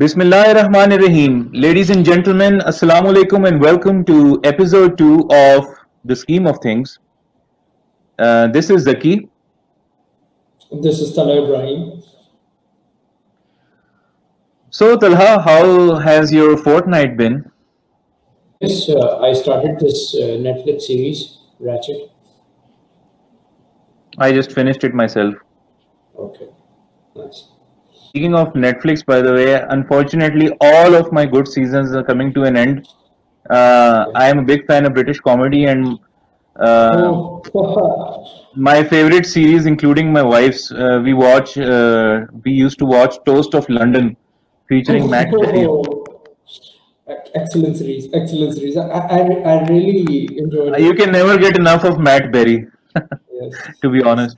Bismillahirrahmanirrahim. Ladies and gentlemen, Assalamu alaikum and welcome to episode 2 of The Scheme of Things. Uh, this is Zaki. This is Talha Ibrahim. So, Talha, how has your fortnight been? Yes, uh, I started this uh, Netflix series, Ratched. I just finished it myself. Okay, nice. Speaking of Netflix, by the way, unfortunately, all of my good seasons are coming to an end. Uh, I am a big fan of British comedy, and uh, Oh, my favorite series, including my wife's, uh, we watch. Uh, we used to watch Toast of London, featuring Matt Berry. Ec- excellent series, excellent series. I, I, I really enjoyed You it. can never get enough of Matt Berry, Yes. to be honest.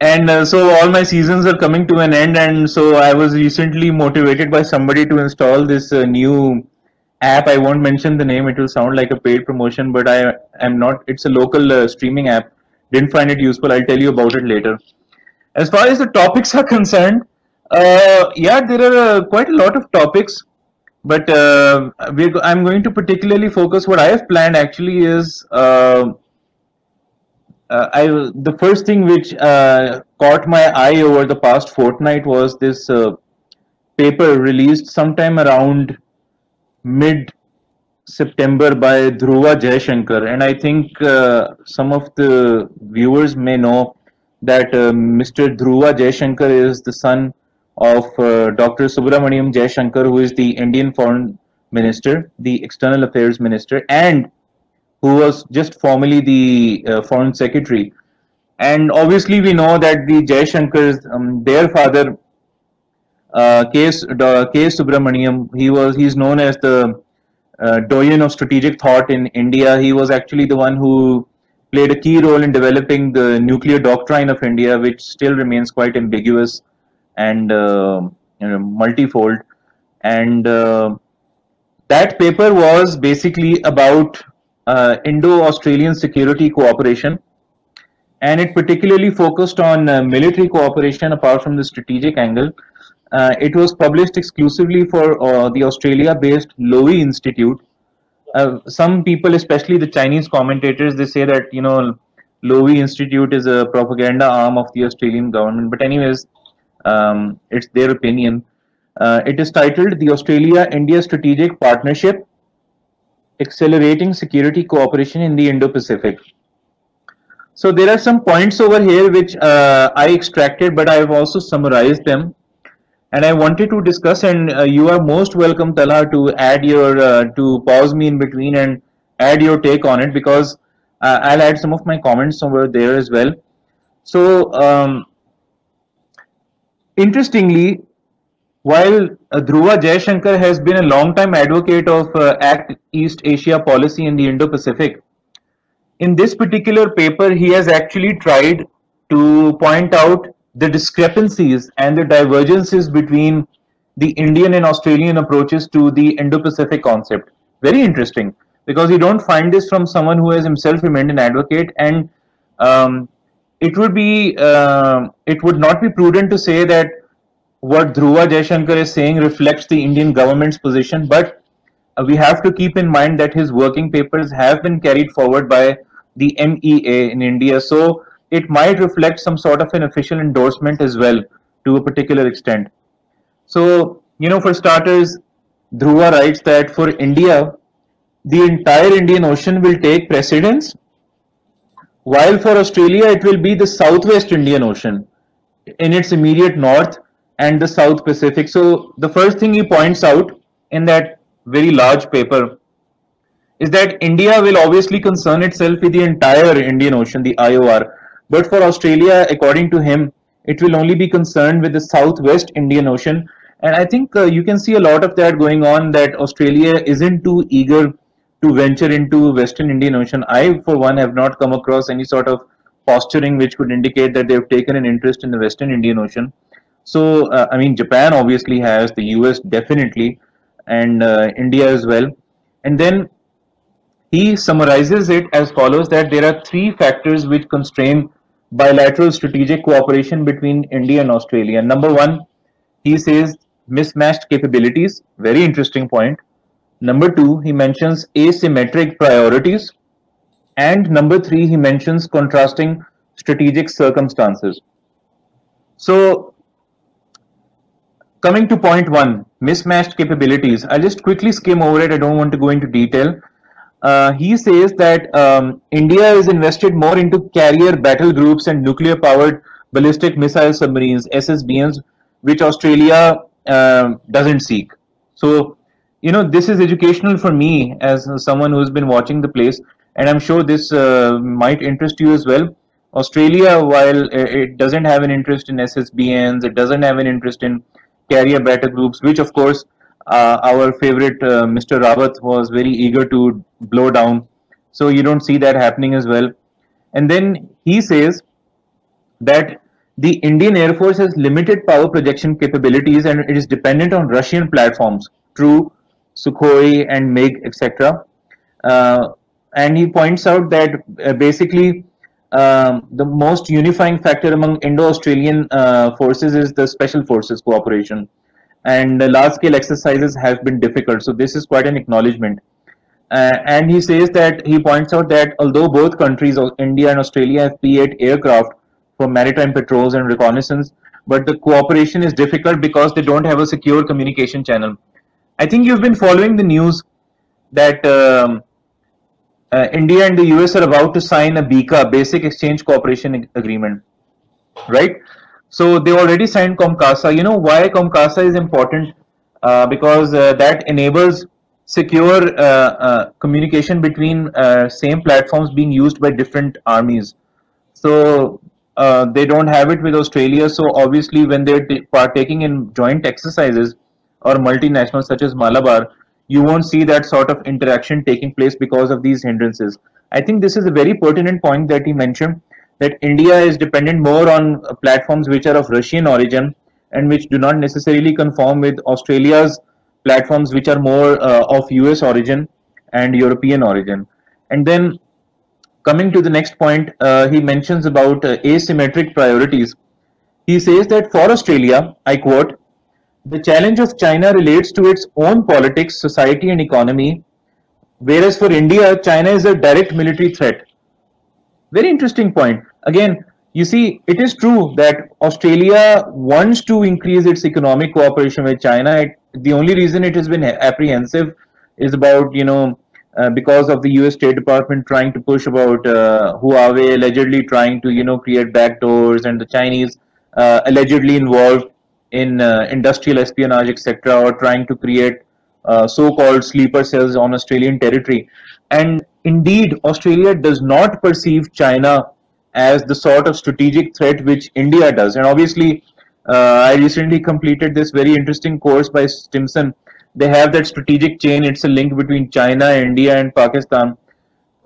And uh, so all my seasons are coming to an end, and so I was recently motivated by somebody to install this uh, new app. I won't mention the name; it will sound like a paid promotion, but I am not. It's a local uh, streaming app. Didn't find it useful. I'll tell you about it later. As far as the topics are concerned, uh, yeah, there are uh, quite a lot of topics, but uh, I'm going to particularly focus. What I have planned actually is. Uh, I the first thing which uh, caught my eye over the past fortnight was this uh, paper released sometime around mid September by Dhruva Jaishankar, and I think uh, some of the viewers may know that uh, Mr. Dhruva Jaishankar is the son of uh, Dr. Subramaniam Jaishankar, who is the Indian Foreign Minister, the External Affairs Minister, and who was just formerly the uh, Foreign Secretary. And obviously, we know that the Jaishankars, um, their father, uh, K. S- uh, K. Subramaniam, he was he's known as the uh, doyen of strategic thought in India. He was actually the one who played a key role in developing the nuclear doctrine of India, which still remains quite ambiguous and uh, you know, multifold. And uh, that paper was basically about uh, Indo-Australian security cooperation, and it particularly focused on uh, military cooperation apart from the strategic angle. Uh, it was published exclusively for uh, the Australia-based Lowy Institute. Uh, some people, especially the Chinese commentators, they say that you know Lowy Institute is a propaganda arm of the Australian government. But anyways, um, it's their opinion. Uh, it is titled "The Australia-India Strategic Partnership: Accelerating Security Cooperation in the Indo-Pacific." So there are some points over here which uh, I extracted, but I have also summarized them, and I wanted to discuss. And uh, you are most welcome, Talha, to add your uh, to pause me in between and add your take on it because uh, I'll add some of my comments over there as well. So um, interestingly, while uh, Dhruva Jaishankar has been a long-time advocate of uh, Act East Asia policy in the Indo-Pacific, in this particular paper, he has actually tried to point out the discrepancies and the divergences between the Indian and Australian approaches to the Indo-Pacific concept. Very interesting because you don't find this from someone who has himself remained an advocate, and um, it would be uh, it would not be prudent to say that what Dhruva Jaishankar is saying reflects the Indian government's position, but uh, we have to keep in mind that his working papers have been carried forward by the MEA in India, so it might reflect some sort of an official endorsement as well to a particular extent. So, you know, for starters, Dhruva writes that for India, the entire Indian Ocean will take precedence, while for Australia, it will be the Southwest Indian Ocean in its immediate north and the South Pacific. So, the first thing he points out in that very large paper is that India will obviously concern itself with the entire Indian Ocean, the IOR. But for Australia, according to him, it will only be concerned with the Southwest Indian Ocean. And I think uh, you can see a lot of that going on that Australia isn't too eager to venture into Western Indian Ocean. I, for one, have not come across any sort of posturing which could indicate that they've taken an interest in the Western Indian Ocean. So, uh, I mean, Japan obviously has, the US definitely, and uh, India as well. And then he summarizes it as follows that there are three factors which constrain bilateral strategic cooperation between India and Australia. Number one, he says mismatched capabilities. Very interesting point. Number two, he mentions asymmetric priorities. And number three, he mentions contrasting strategic circumstances. So, coming to point one, mismatched capabilities. I'll just quickly skim over it. I don't want to go into detail. Uh, he says that um, India is invested more into carrier battle groups and nuclear powered ballistic missile submarines, SSBNs, which Australia uh, doesn't seek. So, you know, this is educational for me as someone who's been watching the place, and I'm sure this uh, might interest you as well. Australia, while it doesn't have an interest in SSBNs, it doesn't have an interest in carrier battle groups, which of course uh, our favorite uh, Mr. Rawat was very eager to blow down. So you don't see that happening as well. And then he says that the Indian Air Force has limited power projection capabilities and it is dependent on Russian platforms, true Sukhoi and MiG, etc. Uh, and he points out that uh, basically um, the most unifying factor among Indo-Australian uh, forces is the special forces cooperation, and large-scale exercises have been difficult. So this is quite an acknowledgement. Uh, and he says that he points out that although both countries, India and Australia, have P-8 aircraft for maritime patrols and reconnaissance, but the cooperation is difficult because they don't have a secure communication channel. I think you've been following the news that um, uh, India and the US are about to sign a BECA, Basic Exchange Cooperation Agreement, right? So they already signed COMCASA. You know why COMCASA is important? Uh, because uh, that enables secure uh, uh, communication between uh, same platforms being used by different armies. So they don't have it with Australia. So obviously, when they're partaking in joint exercises or multinationals such as Malabar, you won't see that sort of interaction taking place because of these hindrances. I think this is a very pertinent point that he mentioned that India is dependent more on platforms which are of Russian origin and which do not necessarily conform with Australia's platforms which are more uh, of US origin and European origin. And then coming to the next point, uh, he mentions about uh, asymmetric priorities. He says that for Australia, I quote, the challenge of China relates to its own politics, society, and economy, whereas for India, China is a direct military threat. Very interesting point. Again, you see, it is true that Australia wants to increase its economic cooperation with China. It, the only reason it has been apprehensive is about, you know, uh, because of the US State Department trying to push about uh, Huawei allegedly trying to, you know, create backdoors and the Chinese uh, allegedly involved in uh, industrial espionage, etc., or trying to create uh, so-called sleeper cells on Australian territory. And indeed, Australia does not perceive China as the sort of strategic threat which India does. And obviously, uh, I recently completed this very interesting course by Stimson. They have that strategic chain. It's a link between China, India, and Pakistan.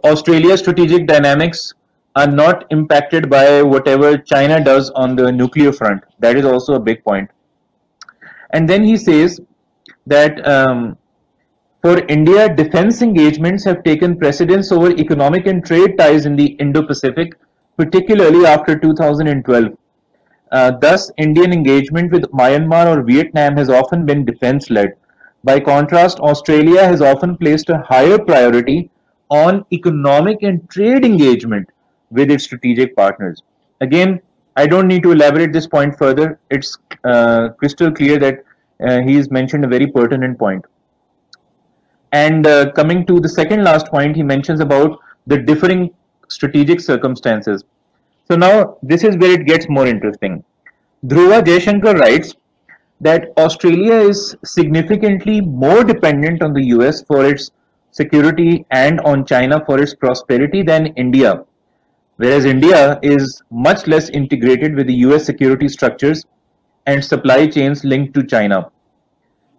Australia's strategic dynamics are not impacted by whatever China does on the nuclear front. That is also a big point. And then he says that um, for India, defense engagements have taken precedence over economic and trade ties in the Indo-Pacific, particularly after 2012. Uh, thus, Indian engagement with Myanmar or Vietnam has often been defense-led. By contrast, Australia has often placed a higher priority on economic and trade engagement with its strategic partners. Again, I don't need to elaborate this point further. It's uh, crystal clear that uh, has mentioned a very pertinent point. And uh, coming to the second last point, he mentions about the differing strategic circumstances. So now this is where it gets more interesting. Dhruva Jaishankar writes that Australia is significantly more dependent on the US for its security and on China for its prosperity than India whereas India is much less integrated with the US security structures and supply chains linked to China.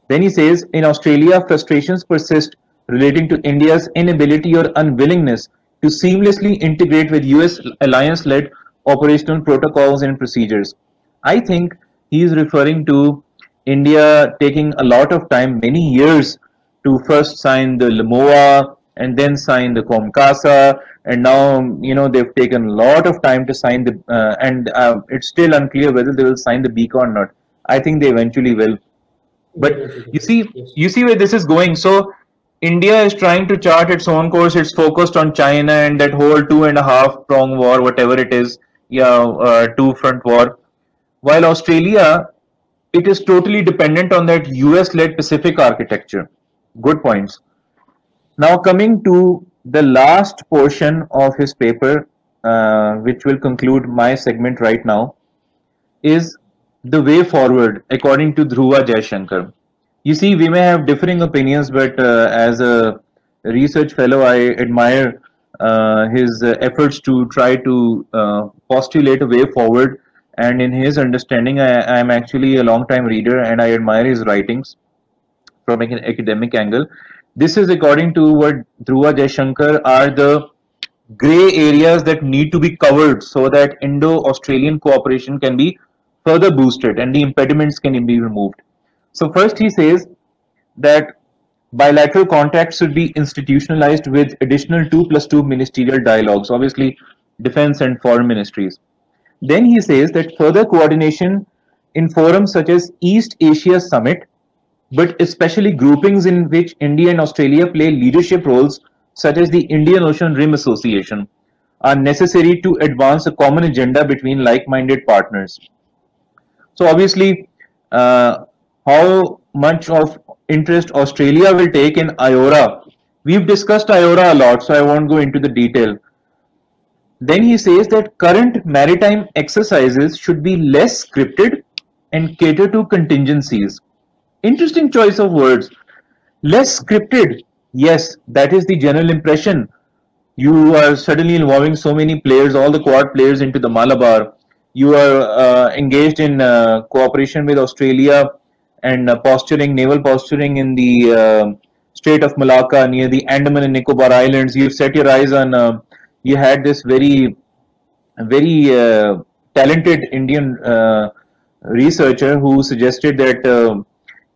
Then he says, in Australia, frustrations persist relating to India's inability or unwillingness to seamlessly integrate with US alliance-led operational protocols and procedures. I think he is referring to India taking a lot of time, many years, to first sign the LEMOA and then sign the COMCASA and now you know they've taken a lot of time to sign the uh, and uh, it's still unclear whether they will sign the BECA or not. I think they eventually will. But you see, you see where this is going. So India is trying to chart its own course. It's focused on China and that whole two and a half prong war, whatever it is, yeah, uh, two front war. While Australia, it is totally dependent on that US-led Pacific architecture. Good points. Now coming to the last portion of his paper, uh, which will conclude my segment right now, is the way forward according to Dhruva Jaishankar. You see, we may have differing opinions, but uh, as a research fellow, I admire uh, his uh, efforts to try to uh, postulate a way forward. And in his understanding, I am actually a long time reader and I admire his writings from an academic angle. This is according to what Dhruva Jaishankar are the gray areas that need to be covered so that Indo-Australian cooperation can be further boosted and the impediments can be removed. So first he says that bilateral contacts should be institutionalized with additional 2 plus 2 ministerial dialogues, obviously defense and foreign ministries. Then he says that further coordination in forums such as East Asia Summit, but especially groupings in which India and Australia play leadership roles such as the Indian Ocean Rim Association are necessary to advance a common agenda between like-minded partners. So obviously, uh, how much of interest Australia will take in IORA. We've discussed IORA a lot, so I won't go into the detail. Then he says that current maritime exercises should be less scripted and cater to contingencies. Interesting choice of words. Less scripted. Yes, that is the general impression. You are suddenly involving so many players, all the quad players into the Malabar you are uh, engaged in uh, cooperation with Australia and uh, posturing, naval posturing in the uh, Strait of Malacca near the Andaman and Nicobar Islands. You've set your eyes on, uh, you had this very, very uh, talented Indian researcher who suggested that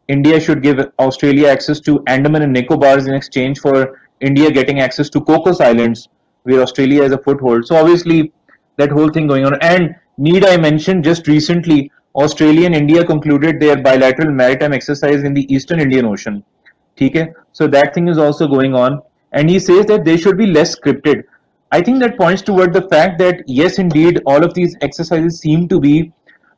India should give Australia access to Andaman and Nicobars in exchange for India getting access to Cocos Islands, where Australia has a foothold. So obviously, that whole thing going on. And Need I mention just recently, Australia and India concluded their bilateral maritime exercise in the Eastern Indian Ocean. Okay? So that thing is also going on. And he says that they should be less scripted. I think that points toward the fact that yes, indeed, all of these exercises seem to be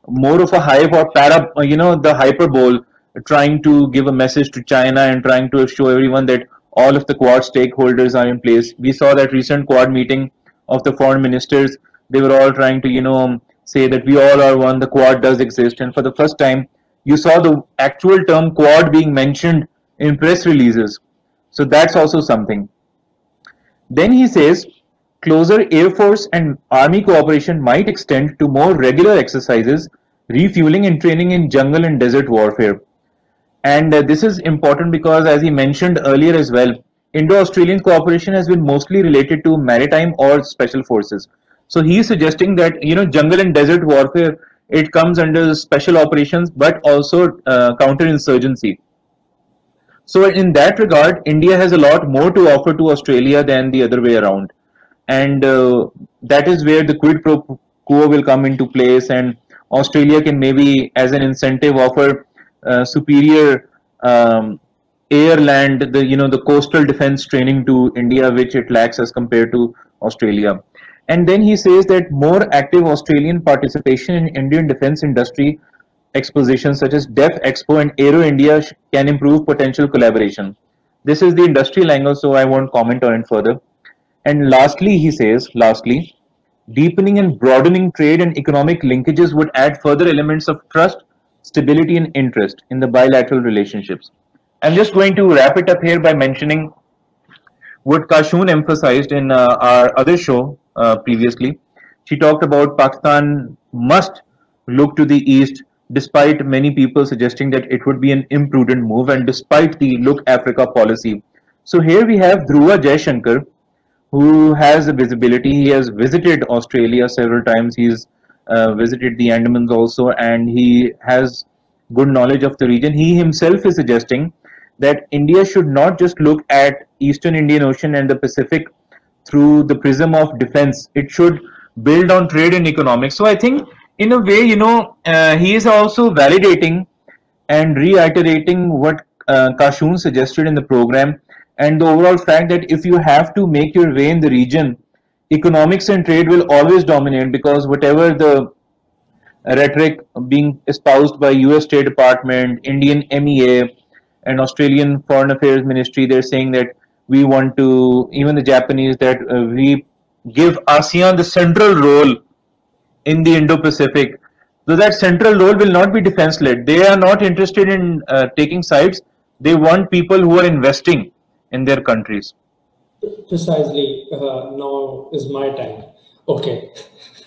more of a hype or uh, para, uh, you know, the hyperbole, trying to give a message to China and trying to show everyone that all of the Quad stakeholders are in place. We saw that recent Quad meeting of the foreign ministers. They were all trying to, you know, say that we all are one, the quad does exist. And for the first time, you saw the actual term quad being mentioned in press releases. So that's also something. Then he says, closer Air Force and Army cooperation might extend to more regular exercises, refueling and training in jungle and desert warfare. And uh, this is important because, as he mentioned earlier as well, Indo-Australian cooperation has been mostly related to maritime or special forces. So he is suggesting that you know jungle and desert warfare it comes under special operations, but also uh, counterinsurgency. So in that regard, India has a lot more to offer to Australia than the other way around, and uh, that is where the quid pro quo will come into place, and Australia can maybe, as an incentive, offer superior um, air, land, the you know the coastal defense training to India, which it lacks as compared to Australia. And then he says that more active Australian participation in Indian defense industry expositions such as DEF Expo and Aero India can improve potential collaboration. This is the industrial angle, so I won't comment on it further. And lastly, he says, lastly, deepening and broadening trade and economic linkages would add further elements of trust, stability, and interest in the bilateral relationships. I'm just going to wrap it up here by mentioning what Kashoon emphasized in uh, our other show, uh, previously. She talked about Pakistan must look to the east despite many people suggesting that it would be an imprudent move and despite the look Africa policy. So here we have Dhruva Jaishankar who has a visibility. He has visited Australia several times. He's uh, visited the Andamans also and he has good knowledge of the region. He himself is suggesting that India should not just look at Eastern Indian Ocean and the Pacific through the prism of defense. It should build on trade and economics. So I think in a way, you know, uh, he is also validating and reiterating what uh, Kashun suggested in the program and the overall fact that if you have to make your way in the region, economics and trade will always dominate because whatever the rhetoric being espoused by US State Department, Indian MEA, and Australian Foreign Affairs Ministry, they're saying that we want to, even the Japanese, that uh, we give ASEAN the central role in the Indo-Pacific. So that central role will not be defense-led. They are not interested in uh, taking sides. They want people who are investing in their countries. Precisely. Uh, now is my time. Okay.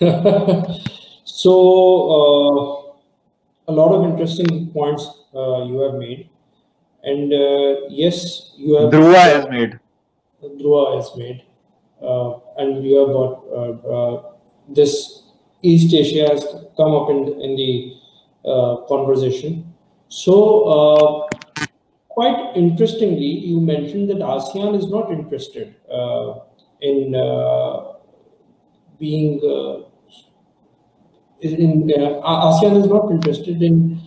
so uh, a lot of interesting points uh, you have made, and uh, yes, you have. Dhruva has made. Dhruva has made, uh, and you have got this East Asia has come up in in the conversation. So quite interestingly, you mentioned that ASEAN is not interested uh, in uh, being uh, in uh, ASEAN is not interested in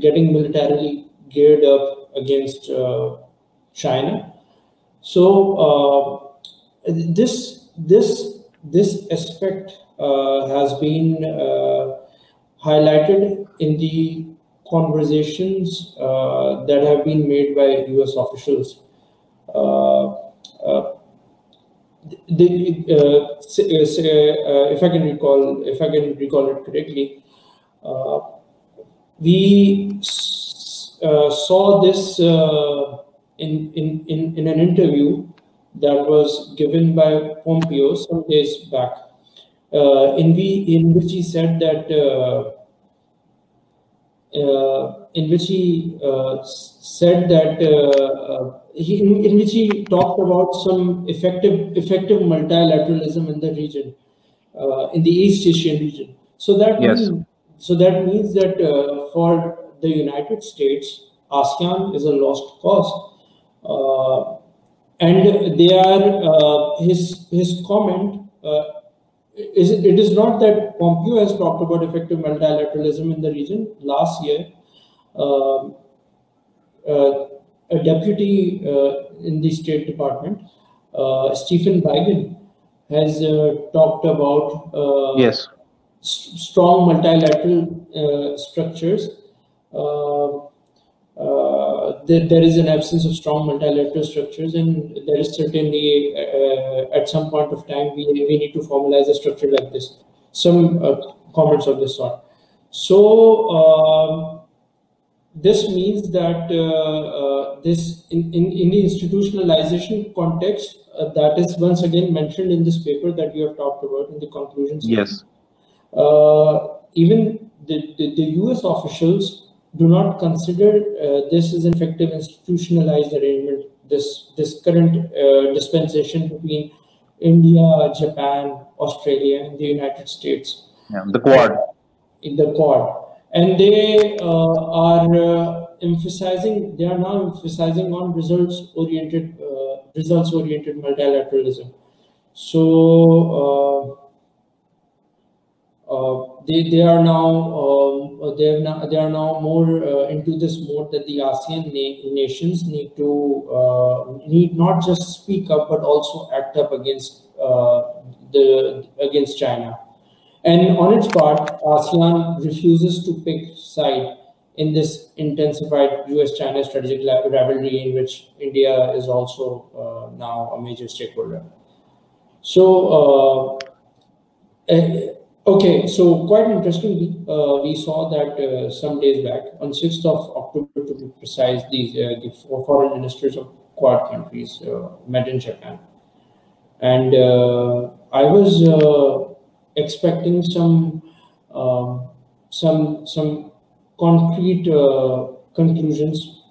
getting militarily geared up against uh, China. So uh, this this this aspect has been highlighted in the conversations uh, that have been made by US officials. Uh, uh, the, if I can recall, if I can recall it correctly, we saw this in, in, in, in an interview that was given by Pompeo some days back, uh, in, we, in which he said that uh, uh, in which he uh, said that uh, he, in, in, which he talked about some effective effective multilateralism in the region, in the East Asian region. So that yes. means, so that means that for the United States, ASEAN is a lost cause. Uh, and they are uh, his his comment uh, is it, it is not that Pompeo has talked about effective multilateralism in the region. Last year, uh, uh, a deputy uh, in the State Department, uh, Stephen Biegun, has uh, talked about uh, yes strong multilateral structures uh, there, there is an absence of strong multilateral structures, and there is certainly uh, at some point of time we, we need to formalize a structure like this. Some uh, comments of this sort. So um, this means that uh, this in, in, in the institutionalization context uh, that is once again mentioned in this paper that you have talked about in the conclusions. Yes. even the, the, the US officials do not consider uh, this as an effective institutionalized arrangement. This this current uh, dispensation between India, Japan, Australia, and the United States. Yeah, the Quad. In the Quad, and they uh, are uh, emphasizing. They are now emphasizing on results oriented, uh, results oriented multilateralism. So uh, they, they are now uh, they, are now, they are now more uh, into this mode that the ASEAN na nations need to uh, need not just speak up but also act up against uh, the against China. And on its part, ASEAN refuses to pick side in this intensified US-China strategic rivalry in which India is also now a major stakeholder. So Okay, so quite interestingly, uh, we saw that uh, some days back, on 6th of October to be precise, these uh, the foreign ministers of Quad countries uh, met in Japan. And uh, I was uh, expecting some um, some some concrete conclusions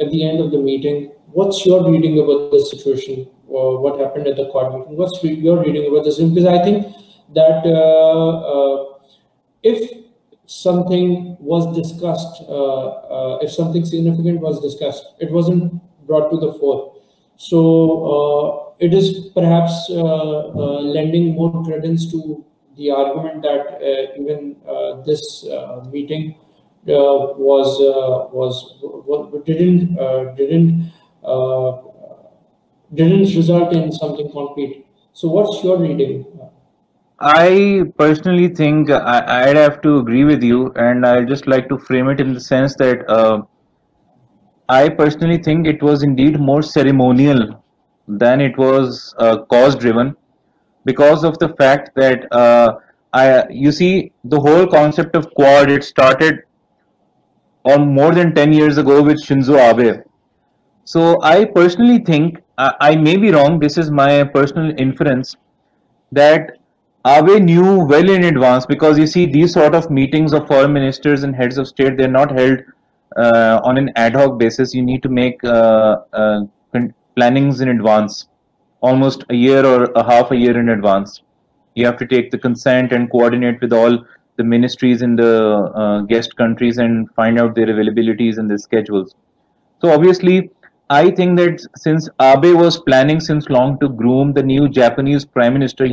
at the end of the meeting. What's your reading about the situation? what happened at the Quad meeting? What's your reading about this? Because I think that uh, uh, if something was discussed, uh, uh, if something significant was discussed, it wasn't brought to the fore. So uh, it is perhaps uh, lending more credence to the argument that even this meeting was was didn't didn't didn't result in something concrete. So, what's your reading? I personally think I, would have to agree with you, and I'd just like to frame it in the sense that uh, I personally think it was indeed more ceremonial than it was uh, cause driven because of the fact that uh, I, you see, the whole concept of Quad, it started on more than 10 years ago with Shinzo Abe. So I personally think I, I may be wrong. This is my personal inference that Abe knew well in advance because you see these sort of meetings of foreign ministers and heads of state they're not held uh, on an ad hoc basis. You need to make uh, uh, plannings in advance, almost a year or a half a year in advance. You have to take the consent and coordinate with all the ministries in the uh, guest countries and find out their availabilities and their schedules. So obviously, I think that since Abe was planning since long to groom the new Japanese Prime Minister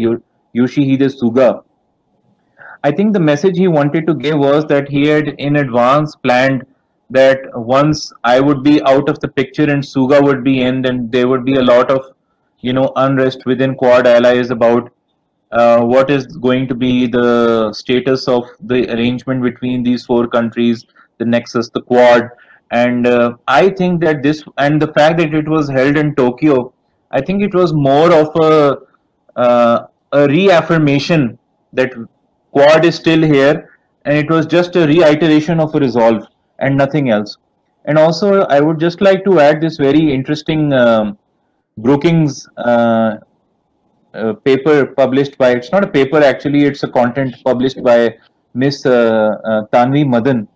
Yoshihide Suga, I think the message he wanted to give was that he had in advance planned that once I would be out of the picture and Suga would be in, then there would be a lot of, you know, unrest within Quad allies about uh, what is going to be the status of the arrangement between these four countries, the Nexus, the Quad, and uh, I think that this and the fact that it was held in Tokyo, I think it was more of a uh, a reaffirmation that Quad is still here, and it was just a reiteration of a resolve and nothing else. And also, I would just like to add this very interesting um, Brookings uh, uh, paper published by. It's not a paper actually; it's a content published by Miss uh, uh, Tanvi Madan,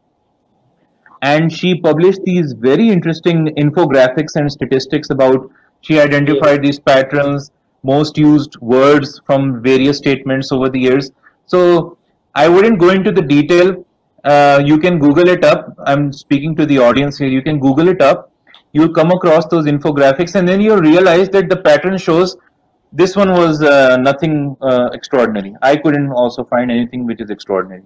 and she published these very interesting infographics and statistics about. She identified these patterns, most used words from various statements over the years. So I wouldn't go into the detail. Uh, you can Google it up. I'm speaking to the audience here. You can Google it up. You'll come across those infographics, and then you'll realize that the pattern shows this one was uh, nothing uh, extraordinary. I couldn't also find anything which is extraordinary.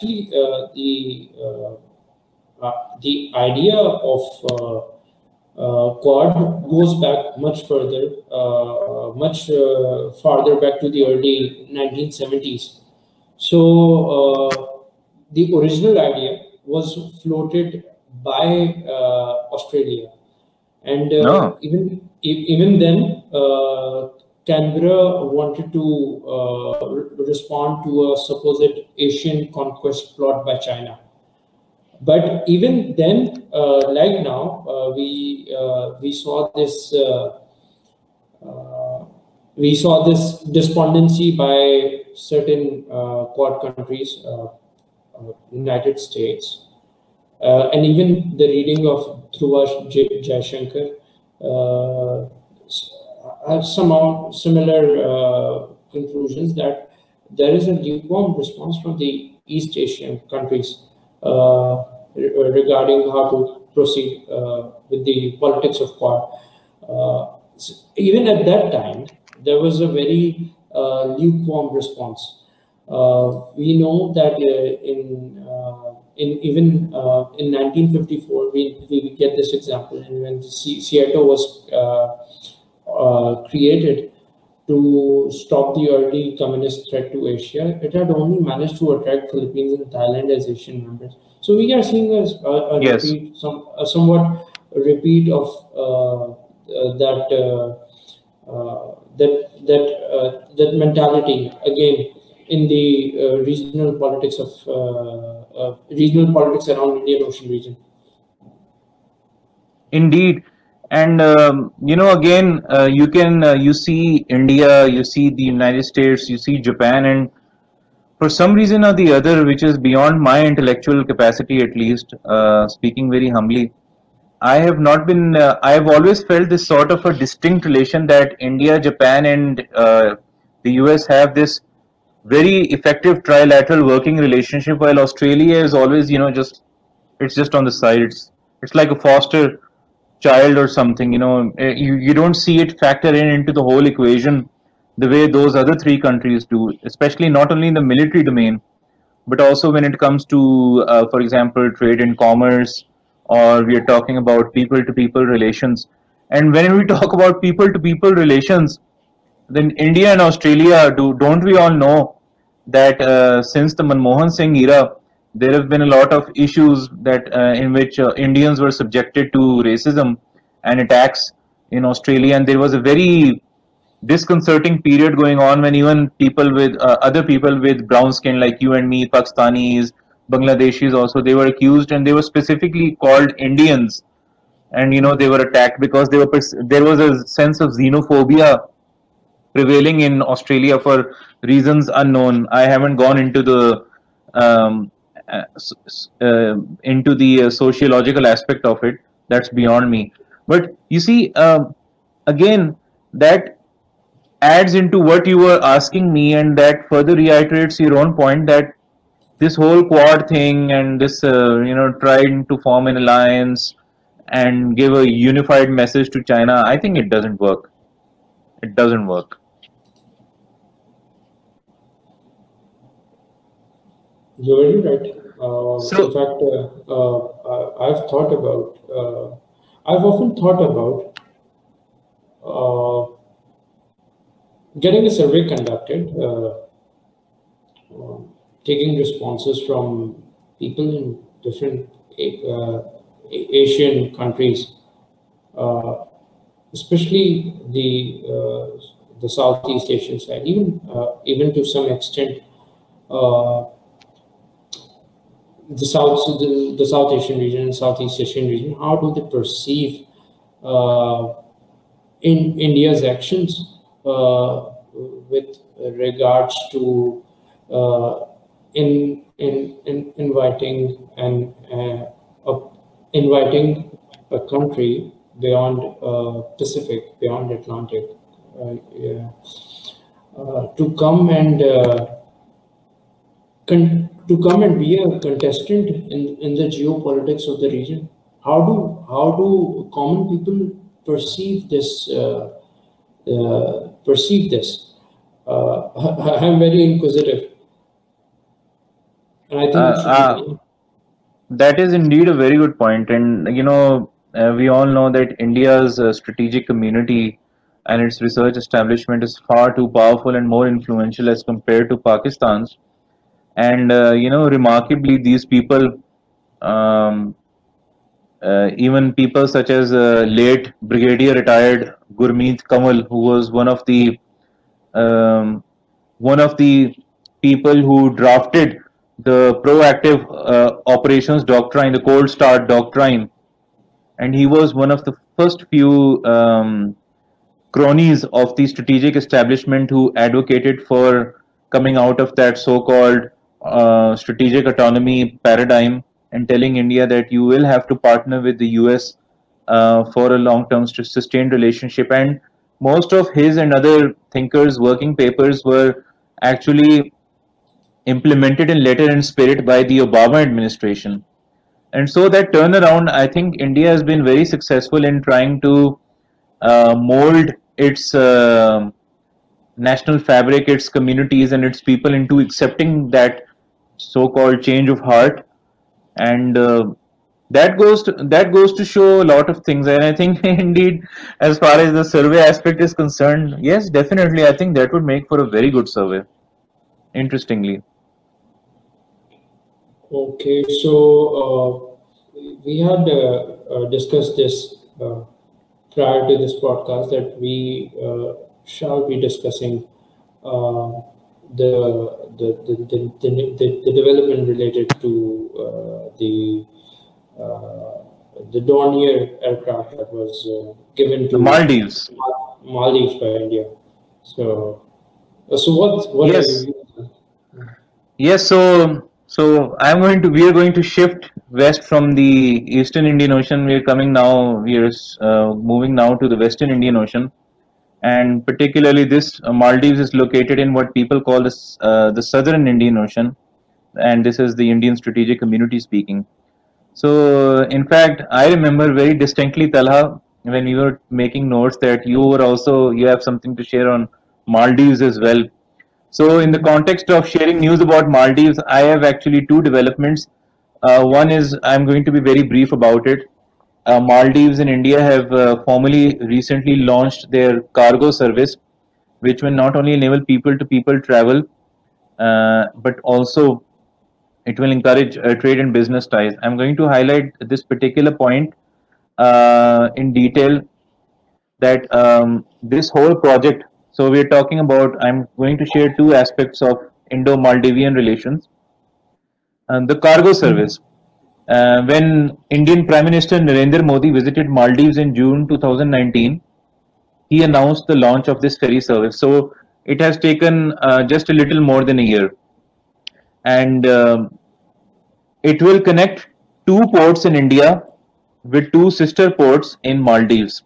Uh, the uh, uh, the idea of Uh, quad goes back much further, uh, much uh, farther back to the early 1970s. So the original idea was floated by Australia, and no. even even then, uh, Canberra wanted to uh, re- respond to a supposed Asian conquest plot by China. But even then, uh, like now, uh, we uh, we saw this uh, we saw this despondency by certain Quad countries, United States, and even the reading of Dhruva Jaishankar uh, have some similar uh, conclusions that there is a lukewarm response from the East Asian countries uh, regarding how to proceed with the politics of Quad. So even at that time, there was a very lukewarm response. we know that in in even uh, in 1954, we, we get this example, and when SEATO was uh, uh, created to stop the early communist threat to Asia, it had only managed to attract Philippines and Thailand as Asian members. So we are seeing a, a, a yes. repeat, some a somewhat repeat of uh, uh, that uh, that that that mentality again in the regional politics of uh, regional politics around Indian Ocean region. Indeed, and um, you know, again, uh, you can uh, you see India, you see the United States, you see Japan, and for some reason or the other, which is beyond my intellectual capacity, at least, uh, speaking very humbly, I have not been. Uh, I have always felt this sort of a distinct relation that India, Japan, and uh, the US have this very effective trilateral working relationship while australia is always you know just it's just on the side it's it's like a foster child or something you know eh, you, you don't see it factor in into the whole equation the way those other three countries do especially not only in the military domain but also when it comes to, uh, for example, trade and commerce, or we are talking about people to people relations. And when we talk about people to people relations, then India and Australia, do, don't we all know that uh, since the Manmohan Singh era, there have been a lot of issues that uh, in which uh, Indians were subjected to racism and attacks in Australia, and there was a very disconcerting period going on when even people with uh, other people with brown skin like you and me, Pakistanis, Bangladeshis also, they were accused and they were specifically called Indians, and you know they were attacked because they were there was a sense of xenophobia prevailing in Australia for reasons unknown. I haven't gone into the um, into the uh, sociological aspect of it. That's beyond me. But you see, um, again, that adds into what you were asking me, and that further reiterates your own point that this whole quad thing and this, uh, you know, trying to form an alliance and give a unified message to China, I think it doesn't work. It doesn't work. You're very right. Uh, so, in fact, uh, uh, I've thought about, uh, I've often thought about uh, getting a survey conducted, uh, taking responses from people in different Asian countries, especially the the Southeast Asian side, even even to some extent the South, the, the South Asian region and Southeast Asian region, how do they perceive uh, in India's actions uh, with regards to uh, in, in, in inviting and uh, inviting a country beyond uh, Pacific, beyond Atlantic, uh, yeah, to come and con- to come and be a contestant in, in the geopolitics of the region? How do how do common people perceive this? Uh, uh, perceive this? Uh, I'm very inquisitive, and I think uh, uh, that is indeed a very good point. And you know, uh, we all know that India's strategic community and its research establishment is far too powerful and more influential as compared to Pakistan's and uh, you know remarkably these people um, uh, even people such as uh, late brigadier retired Gurmeet Kanwal who was one of the um, one of the people who drafted the proactive uh, operations doctrine the cold start doctrine. And he was one of the first few um, cronies of the strategic establishment who advocated for coming out of that so-called uh, strategic autonomy paradigm and telling India that you will have to partner with the US uh, for a long-term sustained relationship. And most of his and other thinkers' working papers were actually implemented in letter and spirit by the Obama administration. And so that turnaround, I think India has been very successful in trying to uh, mold its uh, national fabric, its communities, and its people into accepting that so-called change of heart. And uh, that goes to that goes to show a lot of things. And i think indeed as far as the survey aspect is concerned yes definitely i think that would make for a very good survey. Interestingly. Okay so uh, we had uh, uh discussed this uh, prior to this podcast that we uh, shall be discussing the the, the, the, the, the development related to uh, the uh, the Dornier aircraft that was uh, given to the Maldives Maldives by India. So so what what yes. Yes, so so I'm going to we are going to shift west from the Eastern Indian Ocean. We are coming now. We are uh, moving now to the Western Indian Ocean and particularly this uh, Maldives is located in what people call this, uh, the southern Indian Ocean, and this is the Indian strategic community speaking. So, in fact, I remember very distinctly, Talha, when we were making notes that you were also you have something to share on Maldives as well. So, in the context of sharing news about Maldives, I have actually two developments. Uh, one is I'm going to be very brief about it. Uh, Maldives in India have uh, formally recently launched their cargo service, which will not only enable people to people travel, uh, but also it will encourage uh, trade and business ties. I'm going to highlight this particular point uh, in detail that um, this whole project so we're talking about, I'm going to share two aspects of Indo-Maldivian relations. And the cargo service. Uh, when Indian Prime Minister Narendra Modi visited Maldives in June 2019, he announced the launch of this ferry service. So it has taken uh, just a little more than a year. And uh, it will connect two ports in India with two sister ports in Maldives.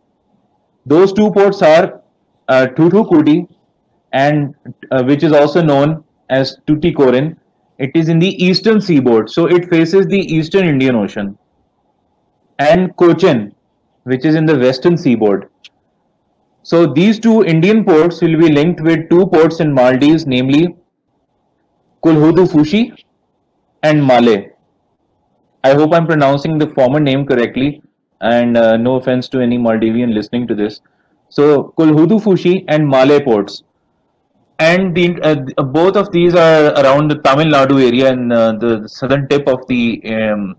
Those two ports are uh, and uh, which is also known as Tuticorin. It is in the eastern seaboard, so it faces the eastern Indian Ocean. And Cochin, which is in the western seaboard. So these two Indian ports will be linked with two ports in Maldives, namely Kulhudu Fushi and Male. I hope I'm pronouncing the former name correctly, and uh, no offense to any Maldivian listening to this. So Kulhudu Fushi and Male ports. And the, uh, both of these are around the Tamil Nadu area and uh, the southern tip of the um,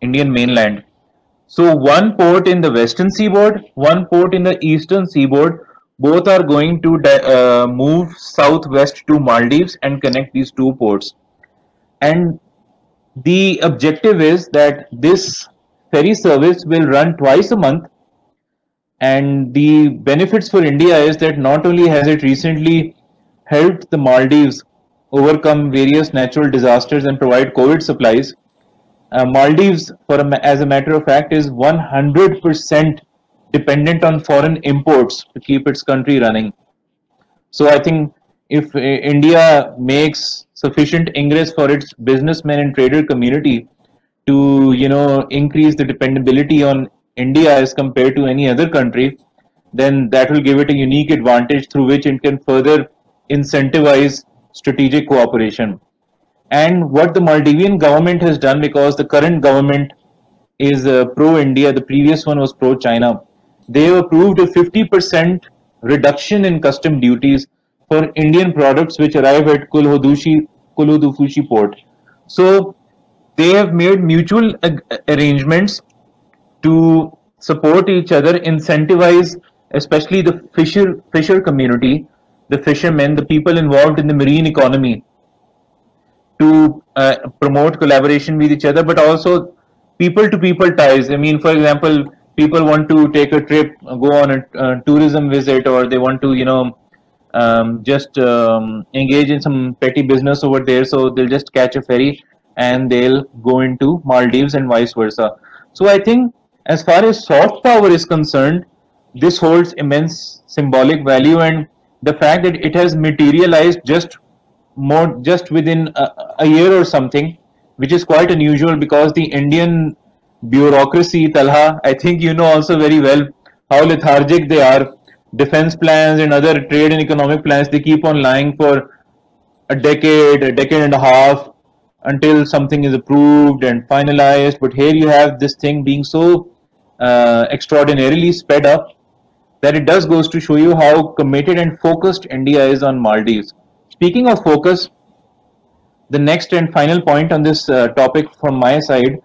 Indian mainland. So one port in the western seaboard, one port in the eastern seaboard, both are going to uh, move southwest to Maldives and connect these two ports. And the objective is that this ferry service will run twice a month and the benefits for India is that not only has it recently helped the Maldives overcome various natural disasters and provide COVID supplies, uh, Maldives, for a, as a matter of fact, is 100% dependent on foreign imports to keep its country running. So I think if uh, India makes sufficient ingress for its businessmen and trader community to, you know, increase the dependability on India as compared to any other country, then that will give it a unique advantage through which it can further incentivize strategic cooperation. And what the Maldivian government has done, because the current government is uh, pro-India, the previous one was pro-China, they have approved a 50% reduction in custom duties for Indian products which arrive at Kulhudufushi port. So they have made mutual arrangements to support each other, incentivize especially the fisher fisher community, the fishermen, the people involved in the marine economy to uh, promote collaboration with each other, but also people to people ties. I mean, for example, people want to take a trip, go on a uh, tourism visit, or they want to, you know, um, just um, engage in some petty business over there. So they'll just catch a ferry and they'll go into Maldives and vice versa. So I think as far as soft power is concerned, this holds immense symbolic value and the fact that it has materialized just more just within a, a year or something, which is quite unusual because the Indian bureaucracy, Talha, I think you know also very well how lethargic they are. Defense plans and other trade and economic plans, they keep on lying for a decade, a decade and a half until something is approved and finalized. But here you have this thing being so uh, extraordinarily sped up that it does goes to show you how committed and focused India is on Maldives. Speaking of focus, the next and final point on this uh, topic from my side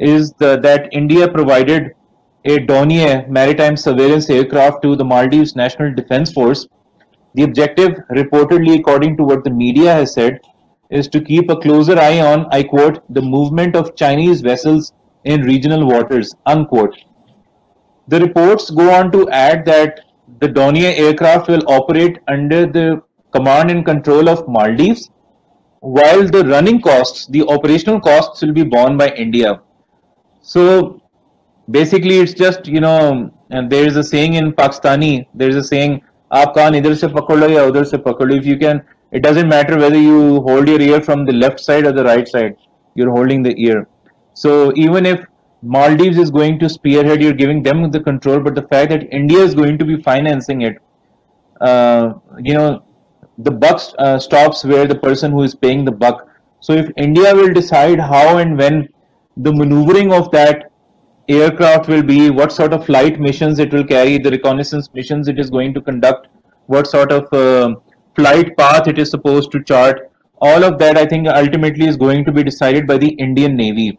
is the, that India provided a Dornier maritime surveillance aircraft to the Maldives National Defense Force. The objective, reportedly according to what the media has said, is to keep a closer eye on, I quote, the movement of Chinese vessels in regional waters, unquote. The reports go on to add that the Dornier aircraft will operate under the command and control of Maldives, while the running costs, the operational costs, will be borne by India. So basically, it's just you know, and there is a saying in Pakistani, there is a saying, "Aap kaan idhar se pakdo ya udhar se pakdo." If you can, it doesn't matter whether you hold your ear from the left side or the right side. You're holding the ear. So even if Maldives is going to spearhead, you're giving them the control, but the fact that India is going to be financing it, uh, you know, the buck uh, stops where the person who is paying the buck. So if India will decide how and when the maneuvering of that aircraft will be, what sort of flight missions it will carry, the reconnaissance missions it is going to conduct, what sort of uh, flight path it is supposed to chart, all of that I think ultimately is going to be decided by the Indian Navy.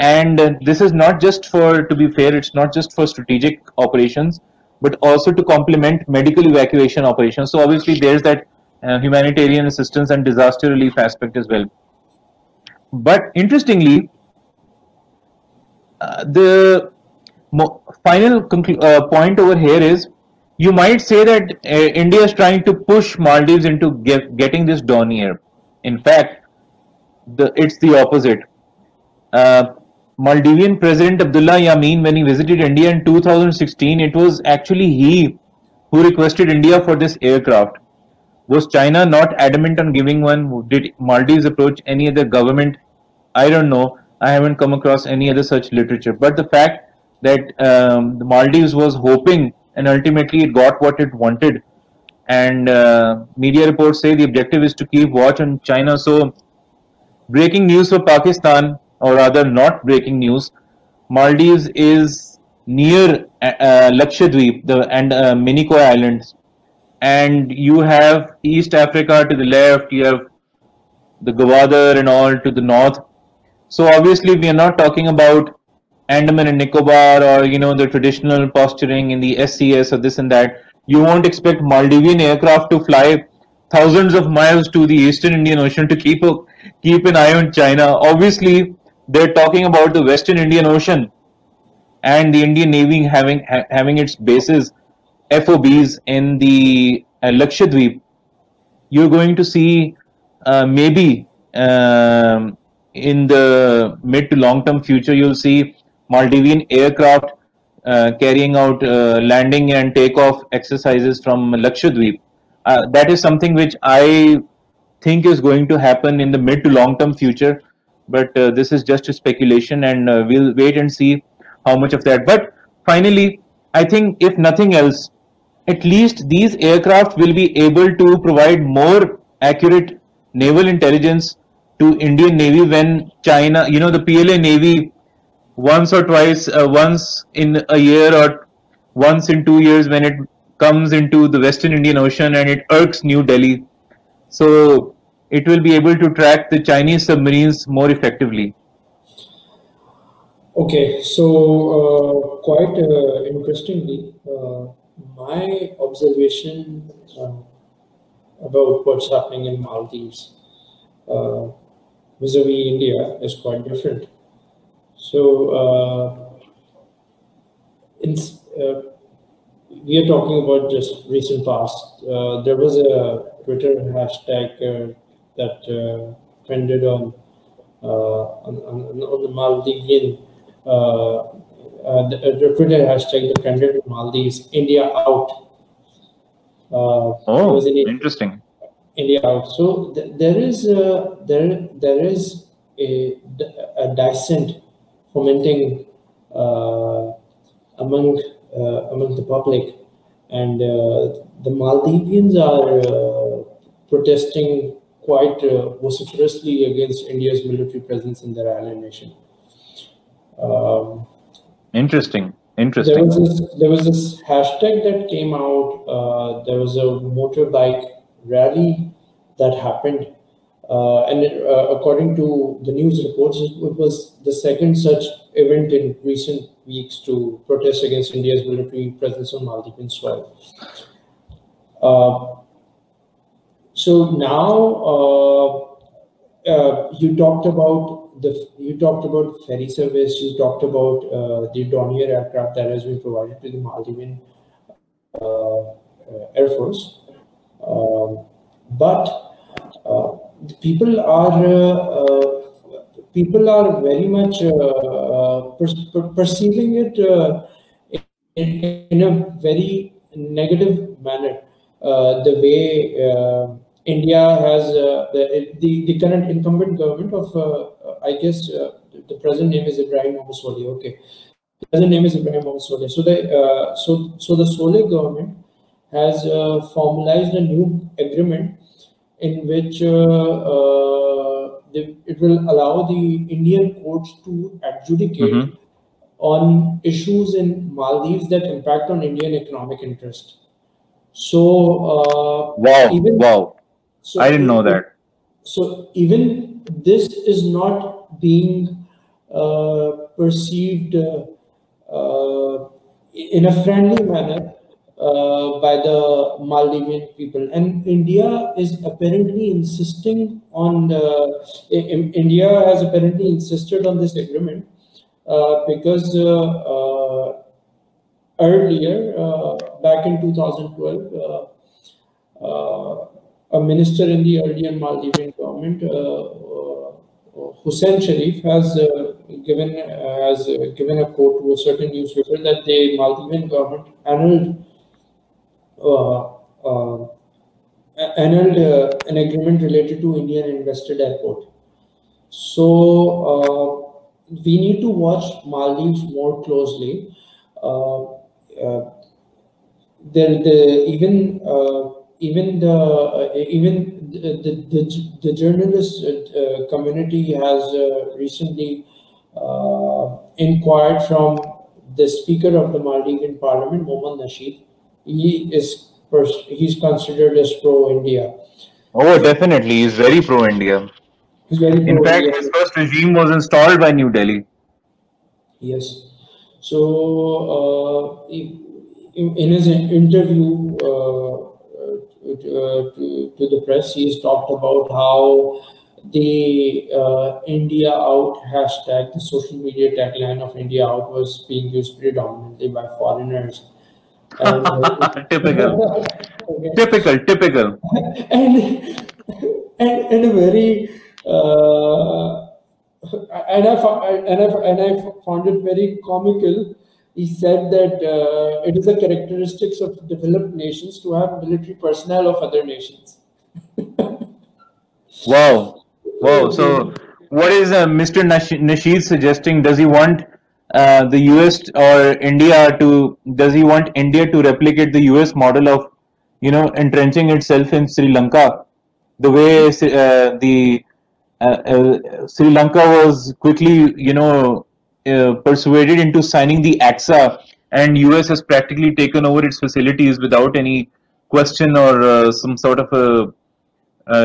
And uh, this is not just for, to be fair, it's not just for strategic operations, but also to complement medical evacuation operations. So obviously there's that uh, humanitarian assistance and disaster relief aspect as well. But interestingly, uh, the final uh, point over here is you might say that uh, India is trying to push Maldives into get, getting this Dornier. In fact, the, it's the opposite. Maldivian President Abdullah Yameen, when he visited India in 2016, it was actually he who requested India for this aircraft. Was China not adamant on giving one? Did Maldives approach any other government? I don't know. I haven't come across any other such literature. But the fact that um, the Maldives was hoping and ultimately it got what it wanted. And uh, media reports say the objective is to keep watch on China. So, breaking news for Pakistan, or rather, not breaking news, Maldives is near uh, uh Lakshadweep the, and uh, Minicoy Islands and you have East Africa to the left, you have the Gwadar and all to the north. So obviously we are not talking about Andaman and Nicobar or you know the traditional posturing in the SCS or this and that. You won't expect Maldivian aircraft to fly thousands of miles to the Eastern Indian Ocean to keep a, keep an eye on China. Obviously, they're talking about the Western Indian Ocean and the Indian Navy having ha having its bases FOBs in the uh, Lakshadweep, you're going to see uh, maybe um, in the mid to long term future, you'll see Maldivian aircraft uh, carrying out uh, landing and takeoff exercises from Lakshadweep. Uh, that is something which I think is going to happen in the mid to long term future. But uh, this is just a speculation, and we'll wait and see how much of that. But finally, I think if nothing else, at least these aircraft will be able to provide more accurate naval intelligence to Indian Navy when China, you know, the PLA Navy once or twice, uh, once in a year or once in two years when it comes into the Western Indian Ocean and it irks New Delhi. So it will be able to track the Chinese submarines more effectively. Okay, so uh, quite uh, interestingly, uh, my observation uh, about what's happening in Maldives uh, vis-a-vis India is quite different. So, uh, in, uh, we are talking about just recent past. There was a Twitter hashtag that trended on, on, on, on the Maldivian uh, the, uh, the Twitter hashtag the trended Maldives India out. Uh, oh, interesting. India out. So th- there is uh, there there is a, a dissent fomenting uh, among uh, among the public, and uh, the Maldivians are protesting quite vociferously against India's military presence in their island nation. Um, Interesting. Interesting. There was this, there was this hashtag that came out. Uh, there was a motorbike rally that happened, uh, and it, uh, according to the news reports, it, it, was the second such event in recent weeks to protest against India's military presence on Maldivian soil. Uh, so now uh, uh, you talked about the you talked about ferry service, you talked about uh, the Dornier aircraft that has been provided to the Maldivian uh, uh Air Force, um, but uh, people are uh, people are very much per perceiving it in, in, a very negative manner. the way India has uh, the, the, the current incumbent government of, uh, I guess, uh, the present name is Ibrahim Mohamed Okay, the present name is Ibrahim Mohamed So the so so the Solih government has formalized a new agreement in which the, it will allow the Indian courts to adjudicate mm-hmm. on issues in Maldives that impact on Indian economic interest. So uh, wow, even, wow, so I didn't know that. So even this is not being uh, perceived uh, uh in a friendly manner uh, by the Maldivian people. And India is apparently insisting on, the, India has apparently insisted on this agreement uh, because uh, uh earlier, uh, back in 2012, a minister in the earlier Maldivian government, uh, uh, uh, Hussein Sharif, has given has given a quote to a certain newspaper that the Maldivian government annulled uh, uh, annulled uh, an agreement related to Indian invested airport. So we need to watch Maldives more closely. there, the even even the uh, even the the, the journalist uh, community has uh, recently inquired from the speaker of the Maldivian parliament, Mohammad Nasheed, he is he's considered as pro India. Oh, definitely, he's very pro India. He's very in fact, his first regime was installed by New Delhi. Yes. So, uh, in, in, his interview uh, uh, to, to the press, he's talked about how the uh, India Out hashtag, the social media tagline of India Out, was being used predominantly by foreigners typical. okay. Typical, typical. and, and, and a very, uh, and, I, and, I, and I found it very comical. He said that uh, it is a characteristics of developed nations to have military personnel of other nations. wow. Wow. So, what is uh, Mr. Nasheed suggesting? Does he want uh, the US or India to does he want India to replicate the US model of you know entrenching itself in Sri Lanka the way uh, the uh, uh Sri Lanka was quickly you know uh, persuaded into signing the ACSA and US has practically taken over its facilities without any question or some sort of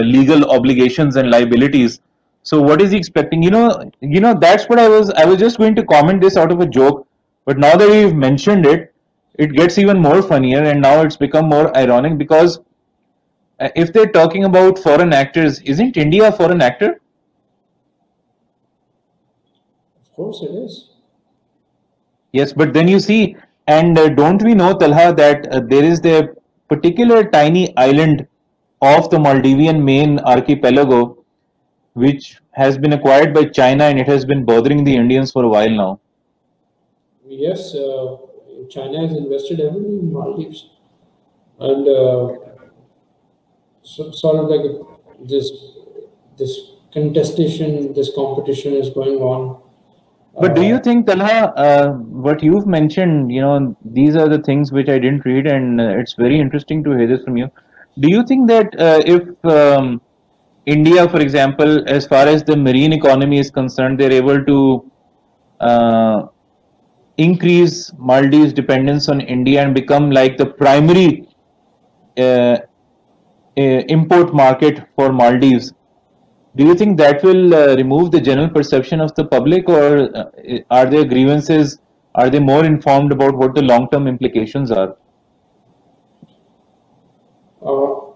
legal obligations and liabilities so what is he expecting? You know, you know that's what I was. I was just going to comment this out of a joke, but now that we've mentioned it, it gets even more funnier, and now it's become more ironic because uh, if they're talking about foreign actors, isn't India a foreign actor? Of course, it is. Yes, but then you see, and uh, don't we know, Talha, that uh, there is the particular tiny island of the Maldivian main archipelago which has been acquired by China and it has been bothering the Indians for a while now. Yes, uh, China has invested heavily in Maldives, and uh, so, sort of like this this contestation, this competition is going on. But do you uh, think, Talha, uh, what you've mentioned, you know, these are the things which I didn't read, and uh, it's very interesting to hear this from you. Do you think that uh, if um, India, for example, as far as the marine economy is concerned, they're able to uh, increase Maldives' dependence on India and become like the primary uh, uh, import market for Maldives. Do you think that will uh, remove the general perception of the public, or uh, are there grievances? Are they more informed about what the long-term implications are? Uh,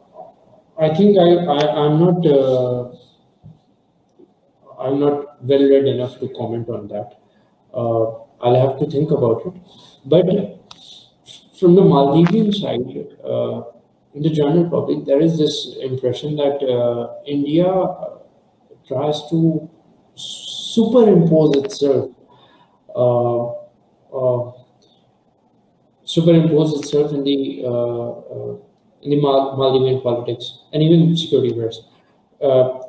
I think I, I am not uh, I'm not well read enough to comment on that. Uh, I'll have to think about it. But from the Maldivian side, uh, in the general public, there is this impression that India tries to superimpose itself, uh, uh, superimpose itself in the in the Maldivian politics and even security affairs. Uh,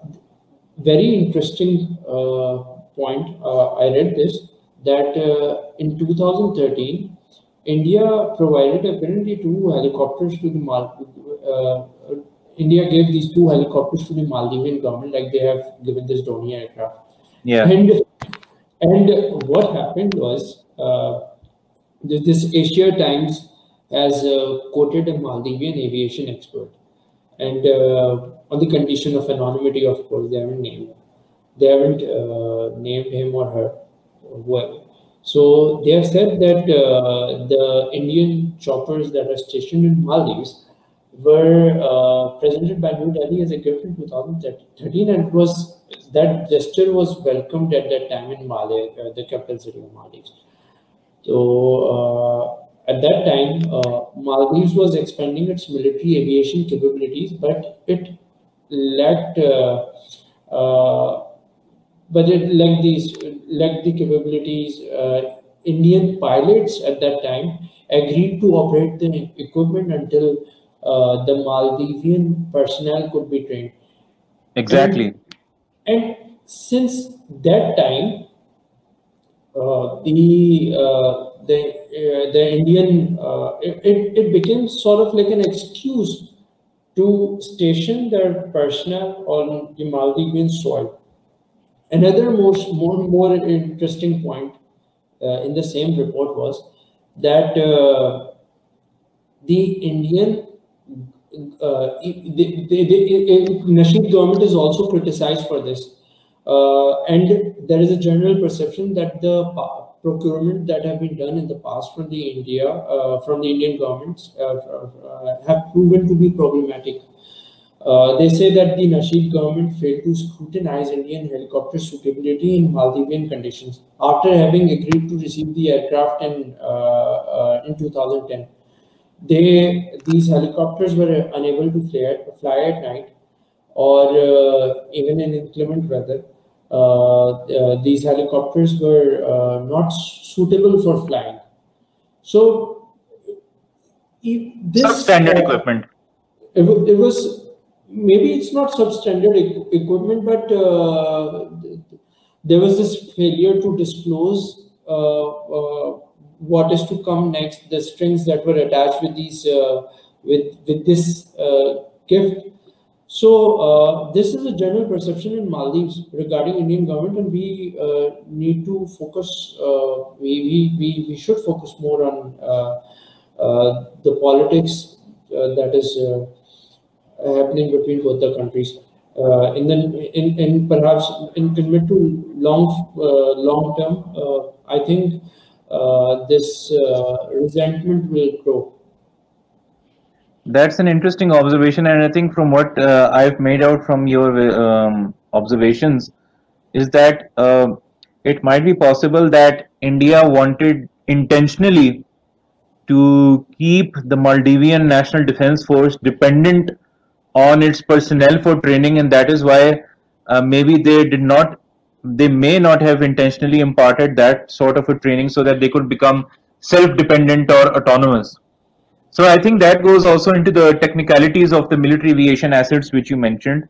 very interesting uh, point. Uh, I read this that uh, in 2013, India provided apparently two helicopters to the Mal- uh, India gave these two helicopters to the Maldivian government, like they have given this Dornier aircraft. Yeah. And and what happened was uh, this Asia Times has uh, quoted a Maldivian aviation expert, and uh, on the condition of anonymity, of course, they haven't named they haven't uh, named him or her. Well, so they have said that uh, the Indian choppers that are stationed in Maldives were uh, presented by New Delhi as a gift in 2013, and was that gesture was welcomed at that time in Male, uh, the capital city of Maldives. So uh, at that time, uh, Maldives was expanding its military aviation capabilities, but it lacked uh, but it lacked these lacked the capabilities. Uh, Indian pilots at that time agreed to operate the equipment until uh, the Maldivian personnel could be trained. Exactly. And, and since that time, uh, the uh, the uh, the Indian it, it became sort of like an excuse to station their personnel on the Maldivian soil. Another most more more interesting point uh, in the same report was that uh, the Indian uh, Nasheed government is also criticized for this. Uh, and there is a general perception that the procurement that have been done in the past from the India, uh, from the Indian governments, uh, uh, have proven to be problematic. Uh, they say that the Nasheed government failed to scrutinize Indian helicopter suitability in Maldivian conditions after having agreed to receive the aircraft in uh, uh, in 2010. They these helicopters were unable to fly, at, fly at night or uh, even in inclement weather. Uh, these helicopters were not suitable for flying. So this substandard equipment. It, it was maybe it's not substandard e equipment, but uh, there was this failure to disclose uh, uh, what is to come next, the strings that were attached with these uh, with with this uh, gift. So uh, this is a general perception in Maldives regarding Indian government, and we need to focus. we, we we we should focus more on the politics that is happening between both the countries. Uh, in the in, in perhaps in, in mid to long uh, long term, uh, I think uh, this uh, resentment will grow. That's an interesting observation, and I think from what uh, I've made out from your um, observations is that it might be possible that India wanted intentionally to keep the Maldivian National Defense Force dependent on its personnel for training and that is why uh, maybe they did not they may not have intentionally imparted that sort of a training so that they could become self-dependent or autonomous. So i think that goes also into the technicalities of the military aviation assets which you mentioned.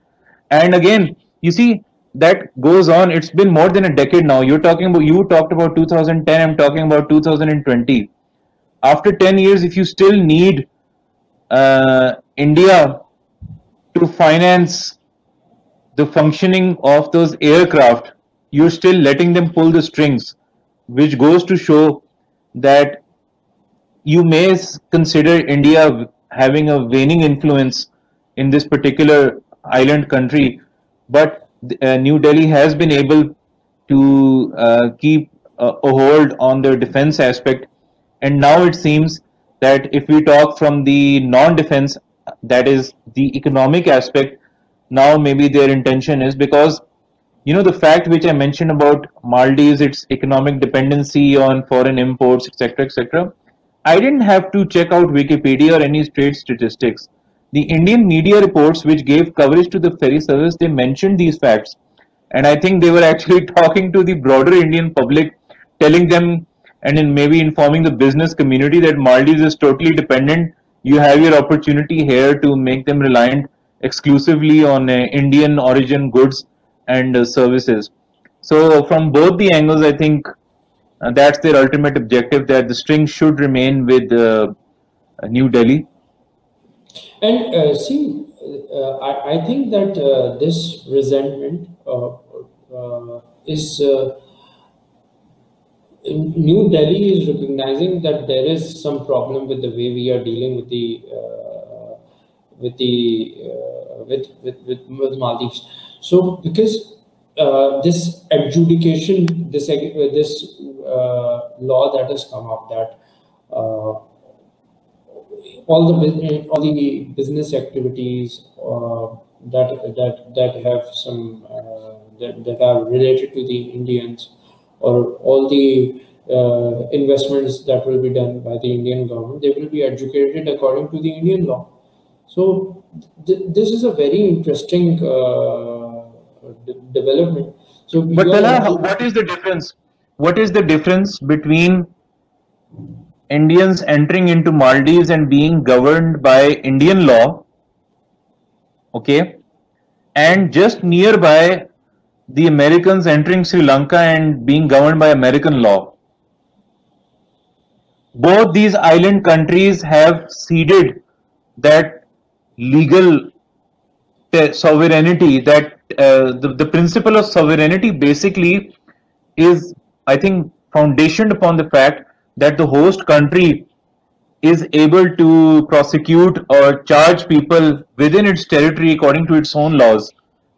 And again you see that goes on. It's been more than a decade now. You're talking about you talked about 2010 i'm talking about 2020 after 10 years if you still need uh, india to finance the functioning of those aircraft, you're still letting them pull the strings, which goes to show that you may consider India having a waning influence in this particular island country, but uh, New Delhi has been able to uh, keep a hold on the defense aspect. And now it seems that if we talk from the non-defense that is the economic aspect now maybe their intention is because you know the fact which i mentioned about maldives its economic dependency on foreign imports etc etc i didn't have to check out wikipedia or any straight statistics. The indian media reports which gave coverage to the ferry service they mentioned these facts. And i think they were actually talking to the broader indian public telling them and in maybe informing the business community that maldives is totally dependent. You have your opportunity here to make them reliant exclusively on uh, Indian origin goods and uh, services. So from both the angles, I think uh, that's their ultimate objective that the string should remain with uh, New Delhi. And uh, see, uh, I, I think that uh, this resentment uh, uh is New Delhi is recognizing that there is some problem with the way we are dealing with the with the with, with, with, with Maldives. So because uh, this adjudication, this uh, this uh, law that has come up that uh, all the all the business activities uh, that that that have some uh, that, that are related to the Indians or all the investments that will be done by the Indian government, they will be adjudicated according to the Indian law. So th this is a very interesting development. So, but Talha, what is the difference? What is the difference between Indians entering into Maldives and being governed by Indian law, okay, and just nearby the Americans entering Sri Lanka and being governed by American law? Both these island countries have ceded that legal sovereignty that uh, the, the principle of sovereignty basically is i think foundationed upon the fact that the host country is able to prosecute or charge people within its territory according to its own laws.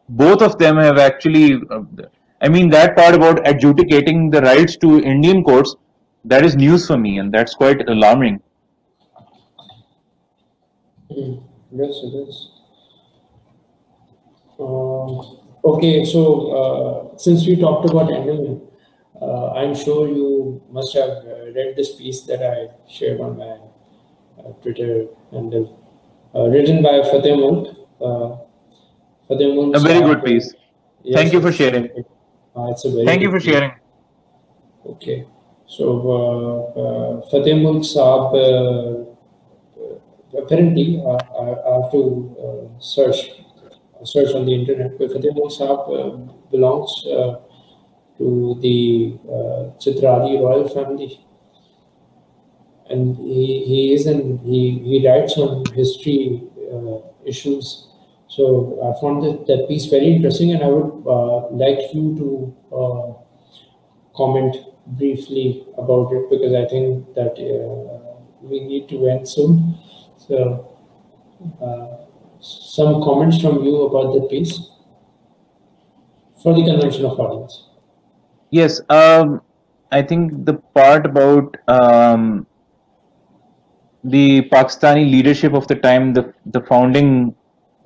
Both of them have actually uh, i mean that part about adjudicating the rights to indian courts that is news for me and that's quite alarming. Mm, yes it is okay, so uh, since we talked about Andaman, uh, I'm sure you must have read this piece that I shared on my Twitter handle, written by Fateh Mulk. A very good piece. Yes, Thank you for sharing. it's a very Thank you for piece. sharing. Okay. So, uh, uh, Fateh Mulk Saab, uh, apparently, I have to search search on the internet. But Fateh Saab uh, belongs uh, to the uh, Chitrali royal family. And he, he is he, he writes on history uh, issues. So I found that, that piece very interesting and I would uh, like you to uh, comment briefly about it because I think that we need to end soon. So some comments from you about the piece for the convention of audience. Yes, um, I think the part about um, the Pakistani leadership of the time, the the founding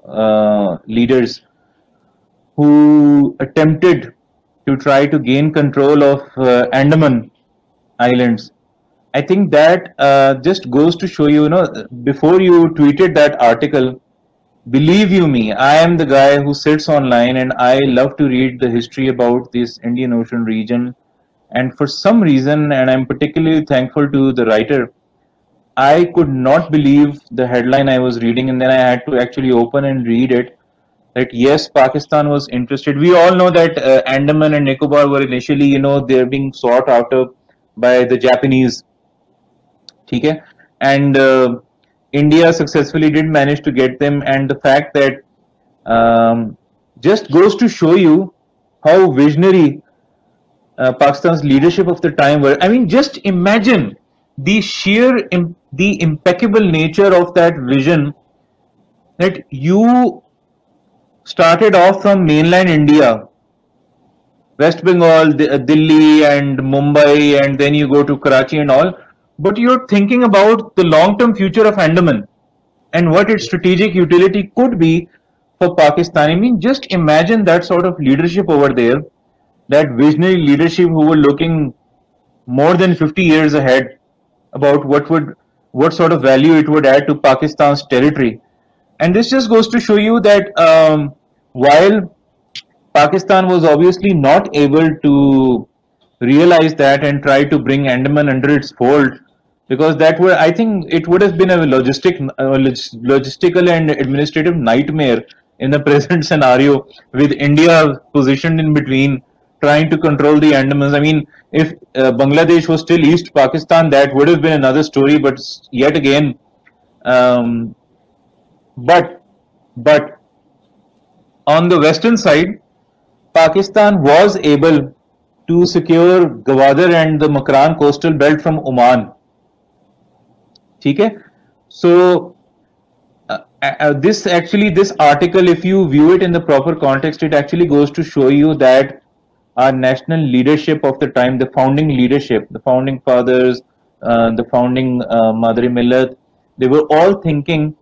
uh, leaders who attempted to try to gain control of uh, Andaman Islands. I think that uh, just goes to show you, you know, before you tweeted that article, believe you me, I am the guy who sits online and I love to read the history about this Indian Ocean region. And for some reason, and I'm particularly thankful to the writer, I could not believe the headline I was reading, and then I had to actually open and read it. That yes, Pakistan was interested. We all know that uh, Andaman and Nicobar were initially, you know, they're being sought after by the Japanese. And uh, India successfully did manage to get them, and the fact that um, just goes to show you how visionary uh, Pakistan's leadership of the time were. I mean, just imagine the sheer, the impeccable nature of that vision that you started off from mainland India, West Bengal, D- Delhi, and Mumbai, and then you go to Karachi and all but you're thinking about the long-term future of Andaman and what its strategic utility could be for Pakistan. I mean, just imagine that sort of leadership over there, that visionary leadership who were looking more than 50 years ahead about what would what sort of value it would add to Pakistan's territory. And this just goes to show you that um, while Pakistan was obviously not able to realize that and try to bring Andaman under its fold, because that would I think it would have been a logistic logistical and administrative nightmare in the present scenario with India positioned in between trying to control the Andamans. I mean, if uh, Bangladesh was still East Pakistan, that would have been another story. But yet again, um, but But on the western side, Pakistan was able to secure Gwadar and the Makran coastal belt from Oman. Okay? So uh, uh, this actually this article, if you view it in the proper context, it actually goes to show you that our national leadership of the time, the founding leadership, the founding fathers, uh, the founding uh, Madri they were all thinking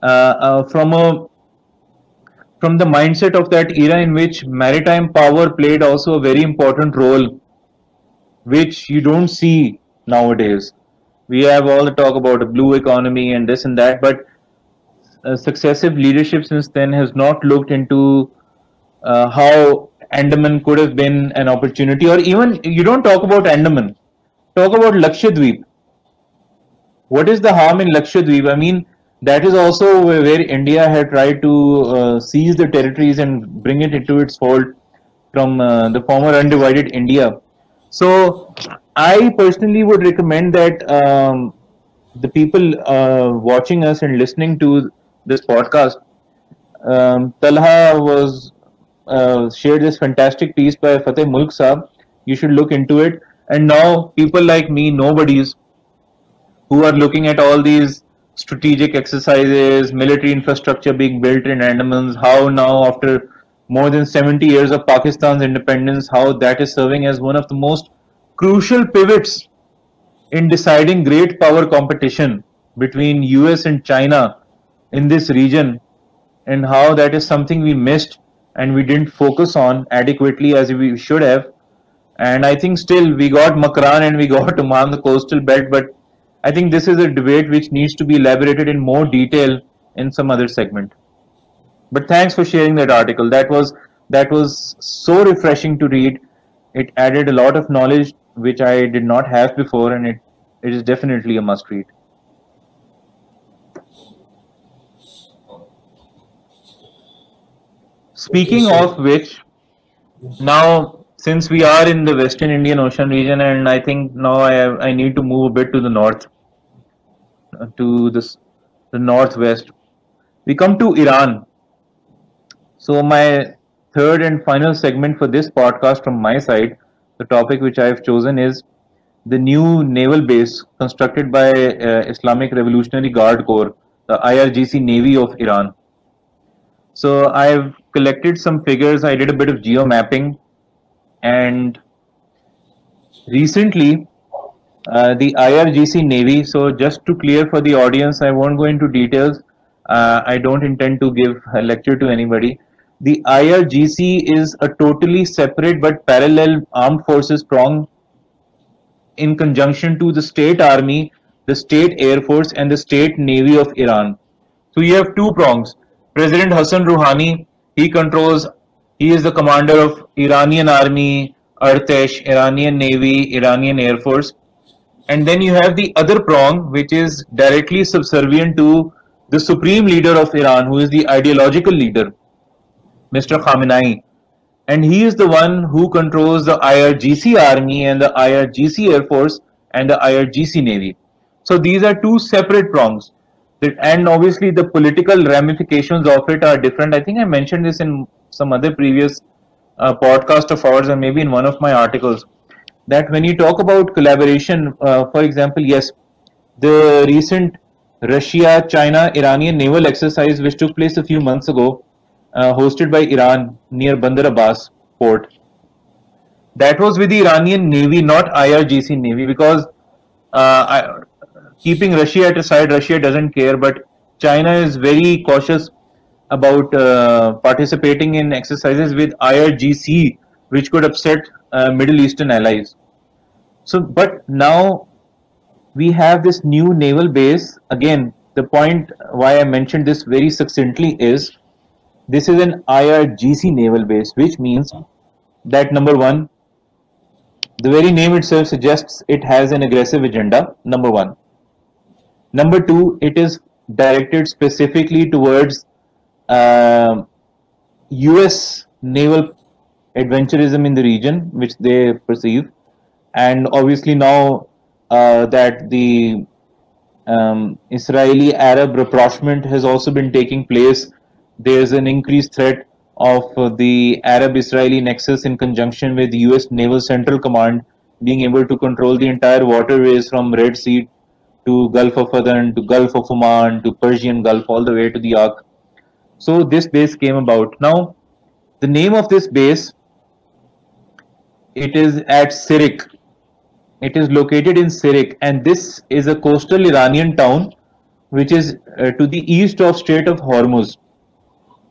from a from the mindset of that era in which maritime power played also a very important role, which you don't see nowadays. We have all the talk about a blue economy and this and that, but uh, successive leadership since then has not looked into uh, how Andaman could have been an opportunity, or even you don't talk about Andaman, talk about Lakshadweep. What is the harm in Lakshadweep? I mean, that is also where India had tried to uh, seize the territories and bring it into its fold from uh, the former undivided India. So, I personally would recommend that um, the people uh, watching us and listening to this podcast, um, Talha was uh, shared this fantastic piece by Fateh Mulk Saab. You should look into it. And now people like me, nobodies, who are looking at all these strategic exercises, military infrastructure being built in Andamans, how now after more than 70 years of Pakistan's independence, how that is serving as one of the most crucial pivots in deciding great power competition between US and China in this region and how that is something we missed and we didn't focus on adequately as we should have. And I think still we got Makran and we got Oman, the coastal belt, but I think this is a debate which needs to be elaborated in more detail in some other segment. But thanks for sharing that article. That was that was so refreshing to read. It added a lot of knowledge which I did not have before, and it, it is definitely a must read. Speaking of which, now since we are in the Western Indian Ocean region, and I think now I have, I need to move a bit to the north, uh, to this the northwest. We come to Iran. So my third and final segment for this podcast from my side, the topic which I have chosen is the new naval base constructed by uh, Islamic Revolutionary Guard Corps, the IRGC Navy of Iran. So I've collected some figures. I did a bit of geo mapping, and recently uh, the IRGC Navy. So just to clear for the audience, I won't go into details. Uh, I don't intend to give a lecture to anybody. The IRGC is a totally separate but parallel armed forces prong in conjunction to the state army, the state air force, and the state navy of Iran. So you have two prongs. President Hassan Rouhani he controls, he is the commander of Iranian army, Artesh, Iranian navy, Iranian air force. And then you have the other prong, which is directly subservient to the supreme leader of Iran, who is the ideological leader, Mr. Khamenei. And he is the one who controls the IRGC army and the IRGC air force and the IRGC navy. So these are two separate prongs and obviously the political ramifications of it are different. I think I mentioned this in some other previous uh, podcast of ours, or maybe in one of my articles, that when you talk about collaboration, uh, for example, yes, the recent Russia China Iranian naval exercise, which took place a few months ago, uh, hosted by Iran near Bandar Abbas port, that was with the Iranian Navy, not IRGC Navy, because uh, I, keeping Russia at aside, Russia doesn't care, but China is very cautious about uh, participating in exercises with IRGC, which could upset uh, Middle Eastern allies. So, but now we have this new naval base. Again, the point why I mentioned this very succinctly is this is an IRGC naval base, which means that number one, the very name itself suggests it has an aggressive agenda. Number one. Number two, it is directed specifically towards uh, um, US naval adventurism in the region, which they perceive. And obviously, now uh, that the um, Israeli Arab rapprochement has also been taking place there's an increased threat of the Arab-Israeli nexus in conjunction with U.S. Naval Central Command being able to control the entire waterways from Red Sea to Gulf of Aden to Gulf of Oman to Persian Gulf all the way to the Arc. So this base came about. Now, the name of this base, it is at Sirik. It is located in Sirik and this is a coastal Iranian town which is uh, to the east of Strait of Hormuz.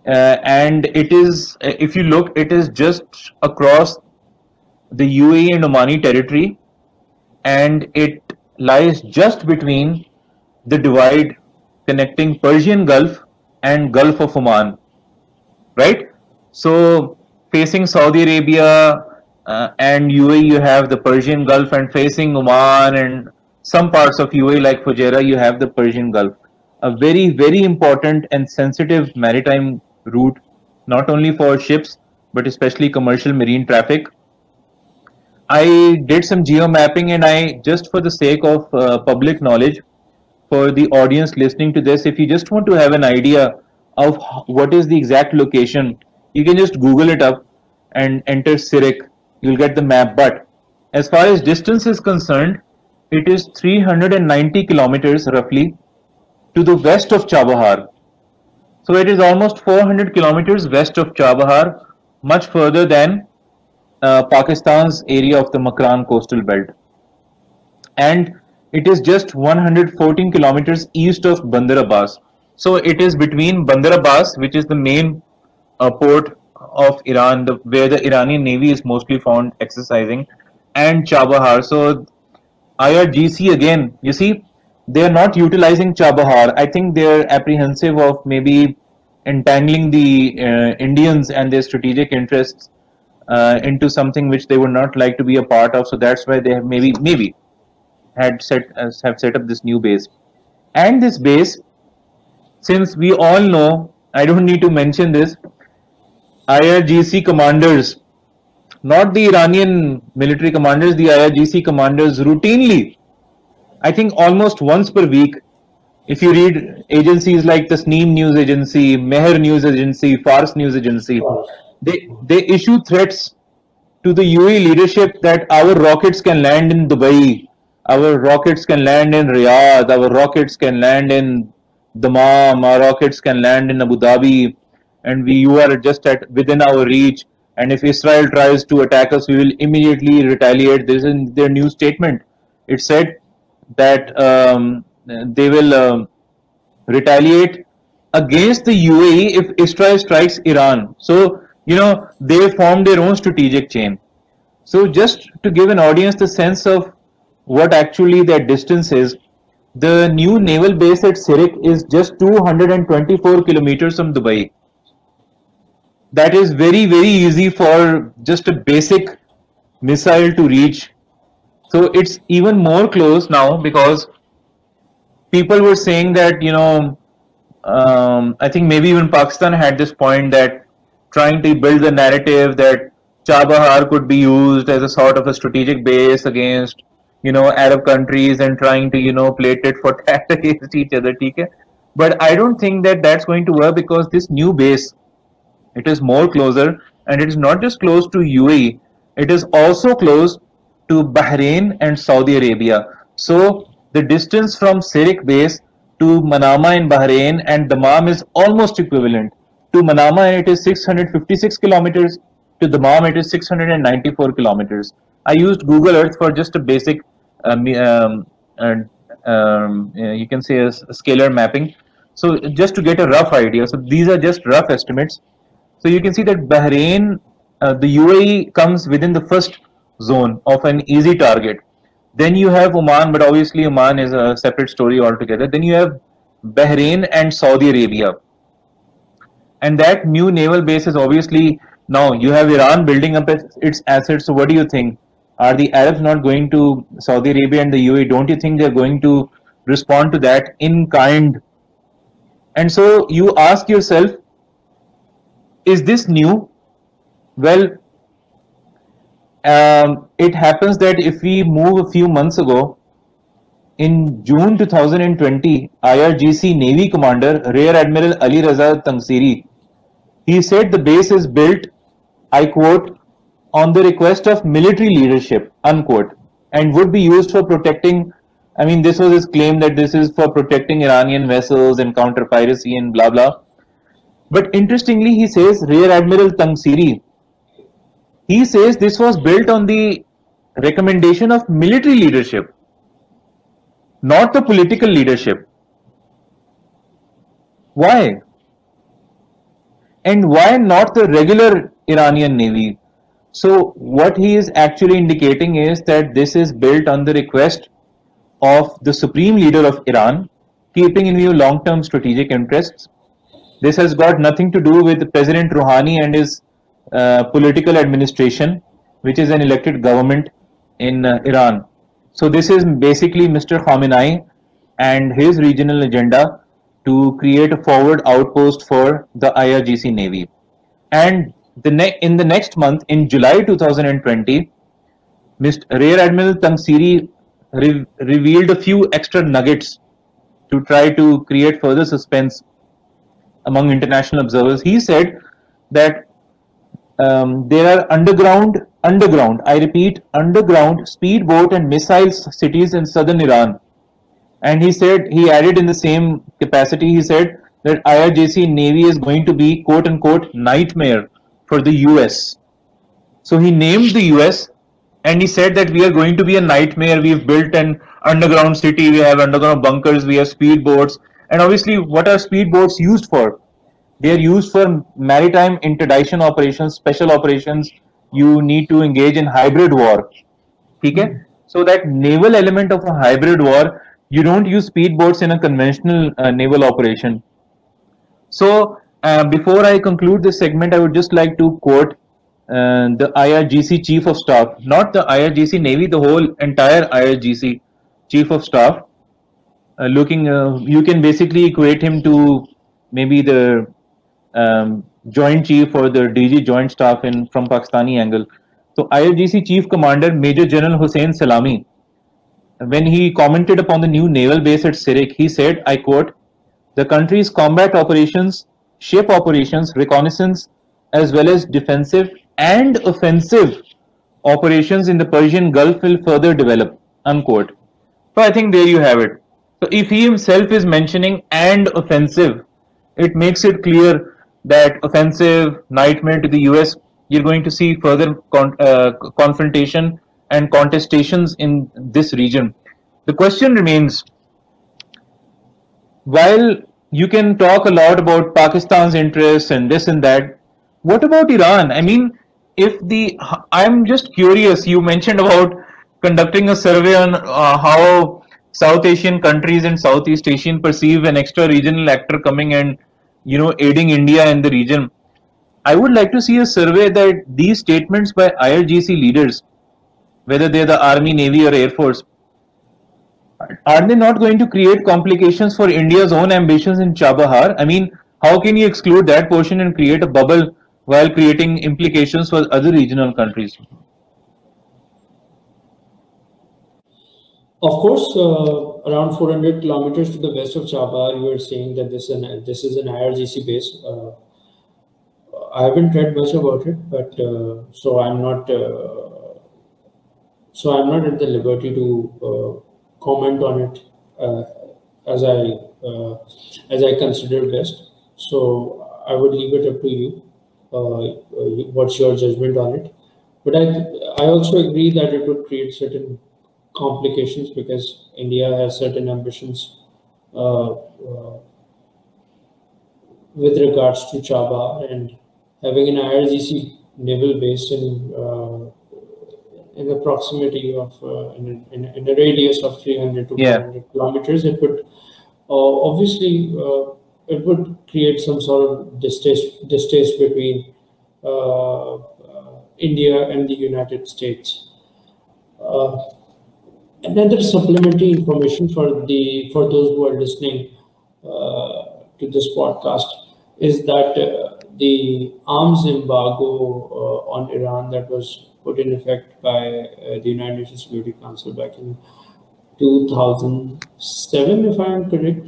Uh, and it is, uh, if you look, it is just across the UAE and Omani territory and it lies just between the divide connecting Persian Gulf and Gulf of Oman, right? So facing Saudi Arabia uh, and UAE, you have the Persian Gulf, and facing Oman and some parts of UAE like Fujairah, you have the Persian Gulf. A very, very important and sensitive maritime route, not only for ships, but especially commercial marine traffic. I did some geo mapping and I just for the sake of uh, public knowledge for the audience listening to this, if you just want to have an idea of what is the exact location, you can just Google it up and enter Sirik. You'll get the map. But as far as distance is concerned, it is 390 kilometers roughly to the west of Chabahar. So it is almost 400 kilometers west of Chabahar, much further than uh, Pakistan's area of the Makran coastal belt. And it is just 114 kilometers east of Bandar Abbas. So it is between Bandar Abbas, which is the main uh, port of Iran, the, where the Iranian Navy is mostly found exercising, and Chabahar. So IRGC again, you see, they are not utilizing Chabahar. I think they are apprehensive of maybe entangling the uh, Indians and their strategic interests uh, into something which they would not like to be a part of. So that's why they have maybe maybe had set uh, have set up this new base. And this base, since we all know, I don't need to mention this, IRGC commanders, not the Iranian military commanders, the IRGC commanders routinely, I think almost once per week, if you read agencies like the Tasneem News Agency, Mehr News Agency, Fars News Agency, they they issue threats to the UAE leadership that our rockets can land in Dubai, our rockets can land in Riyadh, our rockets can land in Dammam, our rockets can land in Abu Dhabi, and we you are just at within our reach. And if Israel tries to attack us, we will immediately retaliate. This is their new statement. It said that um, they will um, retaliate against the UAE if Israel strikes Iran. So you know they formed their own strategic chain so just to give an audience the sense of what actually their distance is the new naval base at Sirik is just 224 kilometers from Dubai that is very very easy for just a basic missile to reach so it's even more close now because people were saying that you know um, I think maybe even Pakistan had this point that trying to build the narrative that Chabahar could be used as a sort of a strategic base against, you know, Arab countries and trying to, you know, play tit for tat against each other. Okay? But I don't think that that's going to work because this new base, it is more closer and it is not just close to UAE, it is also close to Bahrain and Saudi Arabia. So the distance from Sirik base to Manama in Bahrain and Dammam is almost equivalent to Manama it is 656 kilometers. To Dammam it is 694 kilometers. I used Google Earth for just a basic, um, um, um, you can say a, a scalar mapping. So just to get a rough idea. So these are just rough estimates. So you can see that Bahrain, uh, the UAE comes within the first zone of an easy target. Then you have Oman, but obviously Oman is a separate story altogether. Then you have Bahrain and Saudi Arabia and that new naval base is obviously now you have Iran building up its assets. So what do you think? Are the Arabs not going to Saudi Arabia and the UAE? Don't you think they're going to respond to that in kind? And so you ask yourself, is this new? Well, um, it happens that if we move a few months ago, in June 2020, IRGC Navy Commander Rear Admiral Ali Raza Tangsiri He said the base is built, I quote, on the request of military leadership, unquote, and would be used for protecting. I mean, this was his claim that this is for protecting Iranian vessels and counter piracy and blah blah. But interestingly, he says Rear Admiral Tangsiri, he says this was built on the recommendation of military leadership, not the political leadership. Why? And why not the regular Iranian Navy? So, what he is actually indicating is that this is built on the request of the supreme leader of Iran, keeping in view long term strategic interests. This has got nothing to do with President Rouhani and his uh, political administration, which is an elected government in uh, Iran. So, this is basically Mr. Khamenei and his regional agenda to create a forward outpost for the IRGC Navy. And the in the next month, in July 2020, Mr. Rear Admiral Tangsiri re- revealed a few extra nuggets to try to create further suspense among international observers. He said that um, there are underground, underground, I repeat, underground speedboat and missile cities in southern Iran. And he said, he added in the same capacity, he said that IRGC Navy is going to be quote unquote nightmare for the US. So he named the US and he said that we are going to be a nightmare. We've built an underground city, we have underground bunkers, we have speedboats. And obviously, what are speedboats used for? They are used for maritime interdiction operations, special operations. You need to engage in hybrid war. Okay? So that naval element of a hybrid war, you don't use speedboats in a conventional uh, naval operation. So uh, before I conclude this segment, I would just like to quote uh, the IRGC Chief of Staff, not the IRGC Navy, the whole entire IRGC Chief of Staff. Uh, looking, uh, you can basically equate him to maybe the um, Joint Chief or the DG Joint Staff in from Pakistani angle. So IRGC Chief Commander Major General Hussein Salami, when he commented upon the new naval base at Sirik, he said, I quote, the country's combat operations ship operations, reconnaissance, as well as defensive and offensive operations in the Persian Gulf will further develop. Unquote. So I think there you have it. So if he himself is mentioning and offensive, it makes it clear that offensive nightmare to the US, you're going to see further con uh, confrontation and contestations in this region. The question remains, while you can talk a lot about Pakistan's interests and this and that. What about Iran? I mean, if the I'm just curious. You mentioned about conducting a survey on uh, how South Asian countries and Southeast Asian perceive an extra regional actor coming and you know aiding India and the region. I would like to see a survey that these statements by IRGC leaders, whether they're the Army, Navy, or Air Force, are they not going to create complications for India's own ambitions in Chabahar? I mean, how can you exclude that portion and create a bubble while creating implications for other regional countries? Of course, uh, around 400 kilometers to the west of Chabahar, you are saying that this is an, this is an IRGC base. Uh, I haven't read much about it, but uh, so I'm not uh, so I'm not at the liberty to uh, comment on it uh, as I uh, as I consider best. So I would leave it up to you. What's your judgment on it? But I I also agree that it would create certain complications because India has certain ambitions uh, uh, with regards to Chaba and having an IRGC naval base in uh, in the proximity of uh, in, a, in, a, in, a, radius of 300 to yeah. 400 kilometers, it would uh, obviously uh, it would create some sort of distaste distaste between uh, uh, India and the United States. Uh, another supplementary information for the for those who are listening to this podcast is that the arms embargo on Iran that was put in effect by uh, the United Nations Security Council back in 2007, if I am correct.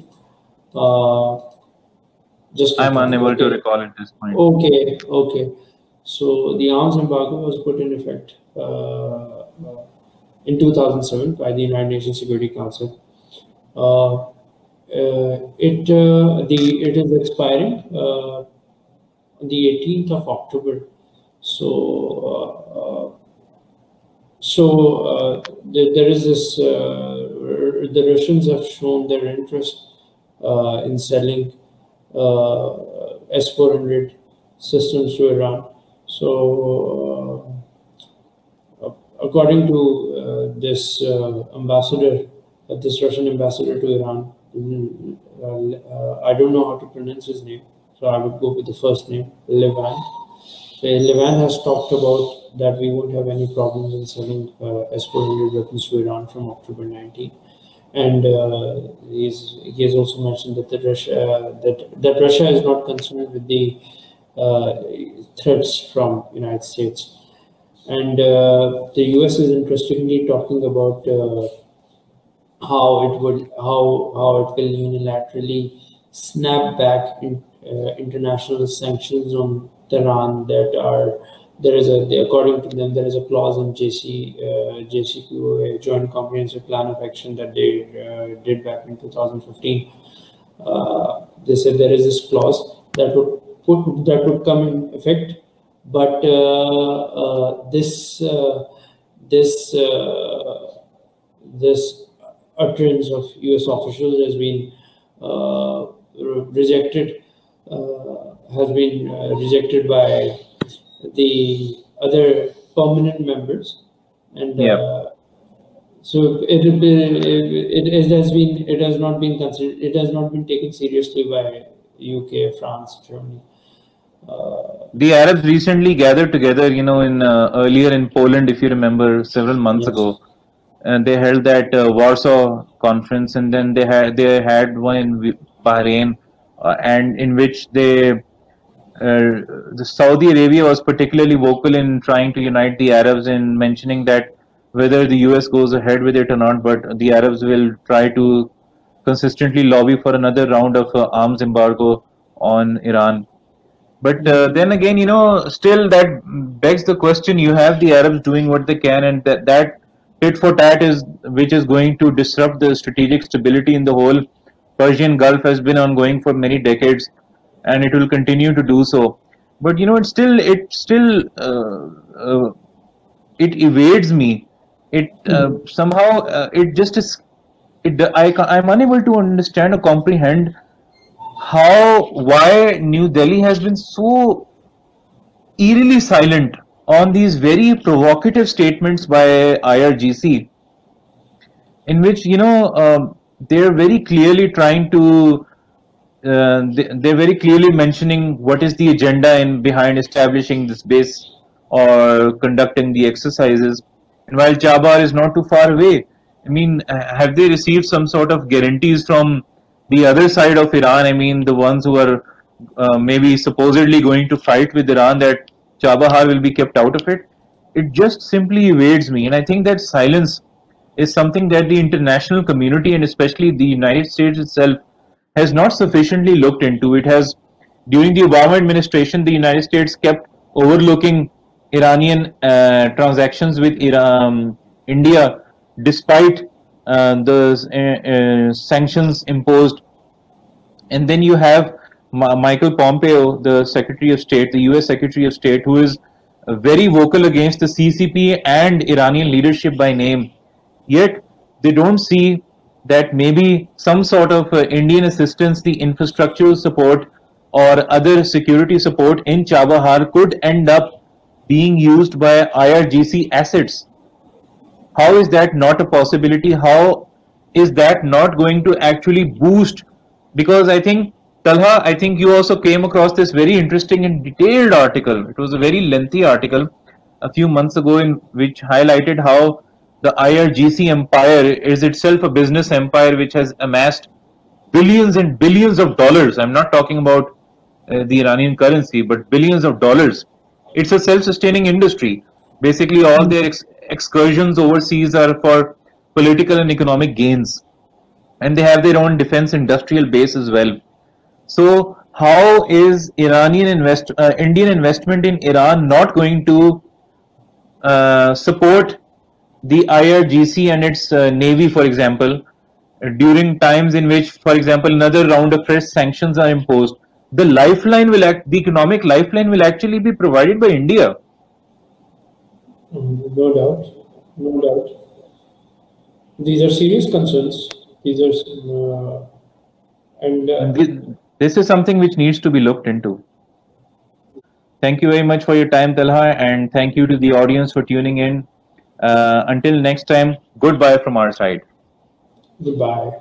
Uh, Just I'm unable okay. to recall at this point. Okay, okay. So the arms embargo was put in effect uh, in 2007 by the United Nations Security Council. Uh, uh, it uh, the it is expiring on the 18th of October. So so there is this the Russians have shown their interest in selling uh, S-400 systems to Iran. So, according to uh, this uh, ambassador, uh, this Russian ambassador to Iran, mm, I don't know how to pronounce his name, so I would go with the first name, Levan. Levan has talked about that we won't have any problems in selling uh, S-400 weapons to Iran from October 19 and uh, he's he has also mentioned that the Russia that that Russia is not concerned with the uh, threats from United States, and uh, the U.S. is interestingly talking about uh, how it would how how it will unilaterally snap back in, uh, international sanctions on Tehran that are there is a according to them there is a clause in JC uh, JCPOA Joint Comprehensive Plan of Action that they uh, did back in 2015. Uh, they said there is this clause that would put that would come in effect, but uh, uh, this uh, this this utterance of U.S. officials has been rejected has been rejected by the other permanent members, and yep. uh, so it, it it has been it has not been considered it has not been taken seriously by UK, France, Germany. The Arabs recently gathered together, you know, in uh, earlier in Poland, if you remember, several months yes. ago, and they held that uh, Warsaw conference, and then they had they had one in Bahrain, uh, and in which they uh, the Saudi Arabia was particularly vocal in trying to unite the Arabs in mentioning that whether the US goes ahead with it or not, but the Arabs will try to consistently lobby for another round of uh, arms embargo on Iran. But uh, then again, you know, still that begs the question: you have the Arabs doing what they can, and that that tit for tat is which is going to disrupt the strategic stability in the whole Persian Gulf has been ongoing for many decades and it will continue to do so but you know it still it still uh, uh, it evades me it uh, mm-hmm. somehow uh, it just is it I, i'm unable to understand or comprehend how why new delhi has been so eerily silent on these very provocative statements by irgc in which you know um, they're very clearly trying to uh, they, are very clearly mentioning what is the agenda in behind establishing this base or conducting the exercises. And while Chabahar is not too far away, I mean, have they received some sort of guarantees from the other side of Iran? I mean, the ones who are uh, maybe supposedly going to fight with Iran that Chabahar will be kept out of it. It just simply evades me, and I think that silence is something that the international community and especially the United States itself has not sufficiently looked into. It has, during the Obama administration, the United States kept overlooking Iranian uh, transactions with Iran, India, despite the uh, uh, sanctions imposed. And then you have Ma Michael Pompeo, the Secretary of State, the US Secretary of State, who is very vocal against the CCP and Iranian leadership by name. Yet they don't see that maybe some sort of uh, Indian assistance, the infrastructural support or other security support in Chabahar could end up being used by IRGC assets. How is that not a possibility? How is that not going to actually boost? Because I think, Talha, I think you also came across this very interesting and detailed article. It was a very lengthy article a few months ago in which highlighted how the IRGC empire is itself a business empire which has amassed billions and billions of dollars. I'm not talking about uh, the Iranian currency, but billions of dollars. It's a self-sustaining industry. Basically, all their ex excursions overseas are for political and economic gains, and they have their own defense industrial base as well. So how is Iranian invest uh, Indian investment in Iran not going to uh, support the IRGC and its uh, navy, for example, during times in which, for example, another round of fresh sanctions are imposed? The lifeline will act, the economic lifeline will actually be provided by India. Mm, no doubt, no doubt. These are serious concerns. These are, uh, and, uh, and this is something which needs to be looked into. Thank you very much for your time, Talha, and thank you to the audience for tuning in. Uh, until next time, goodbye from our side. Goodbye.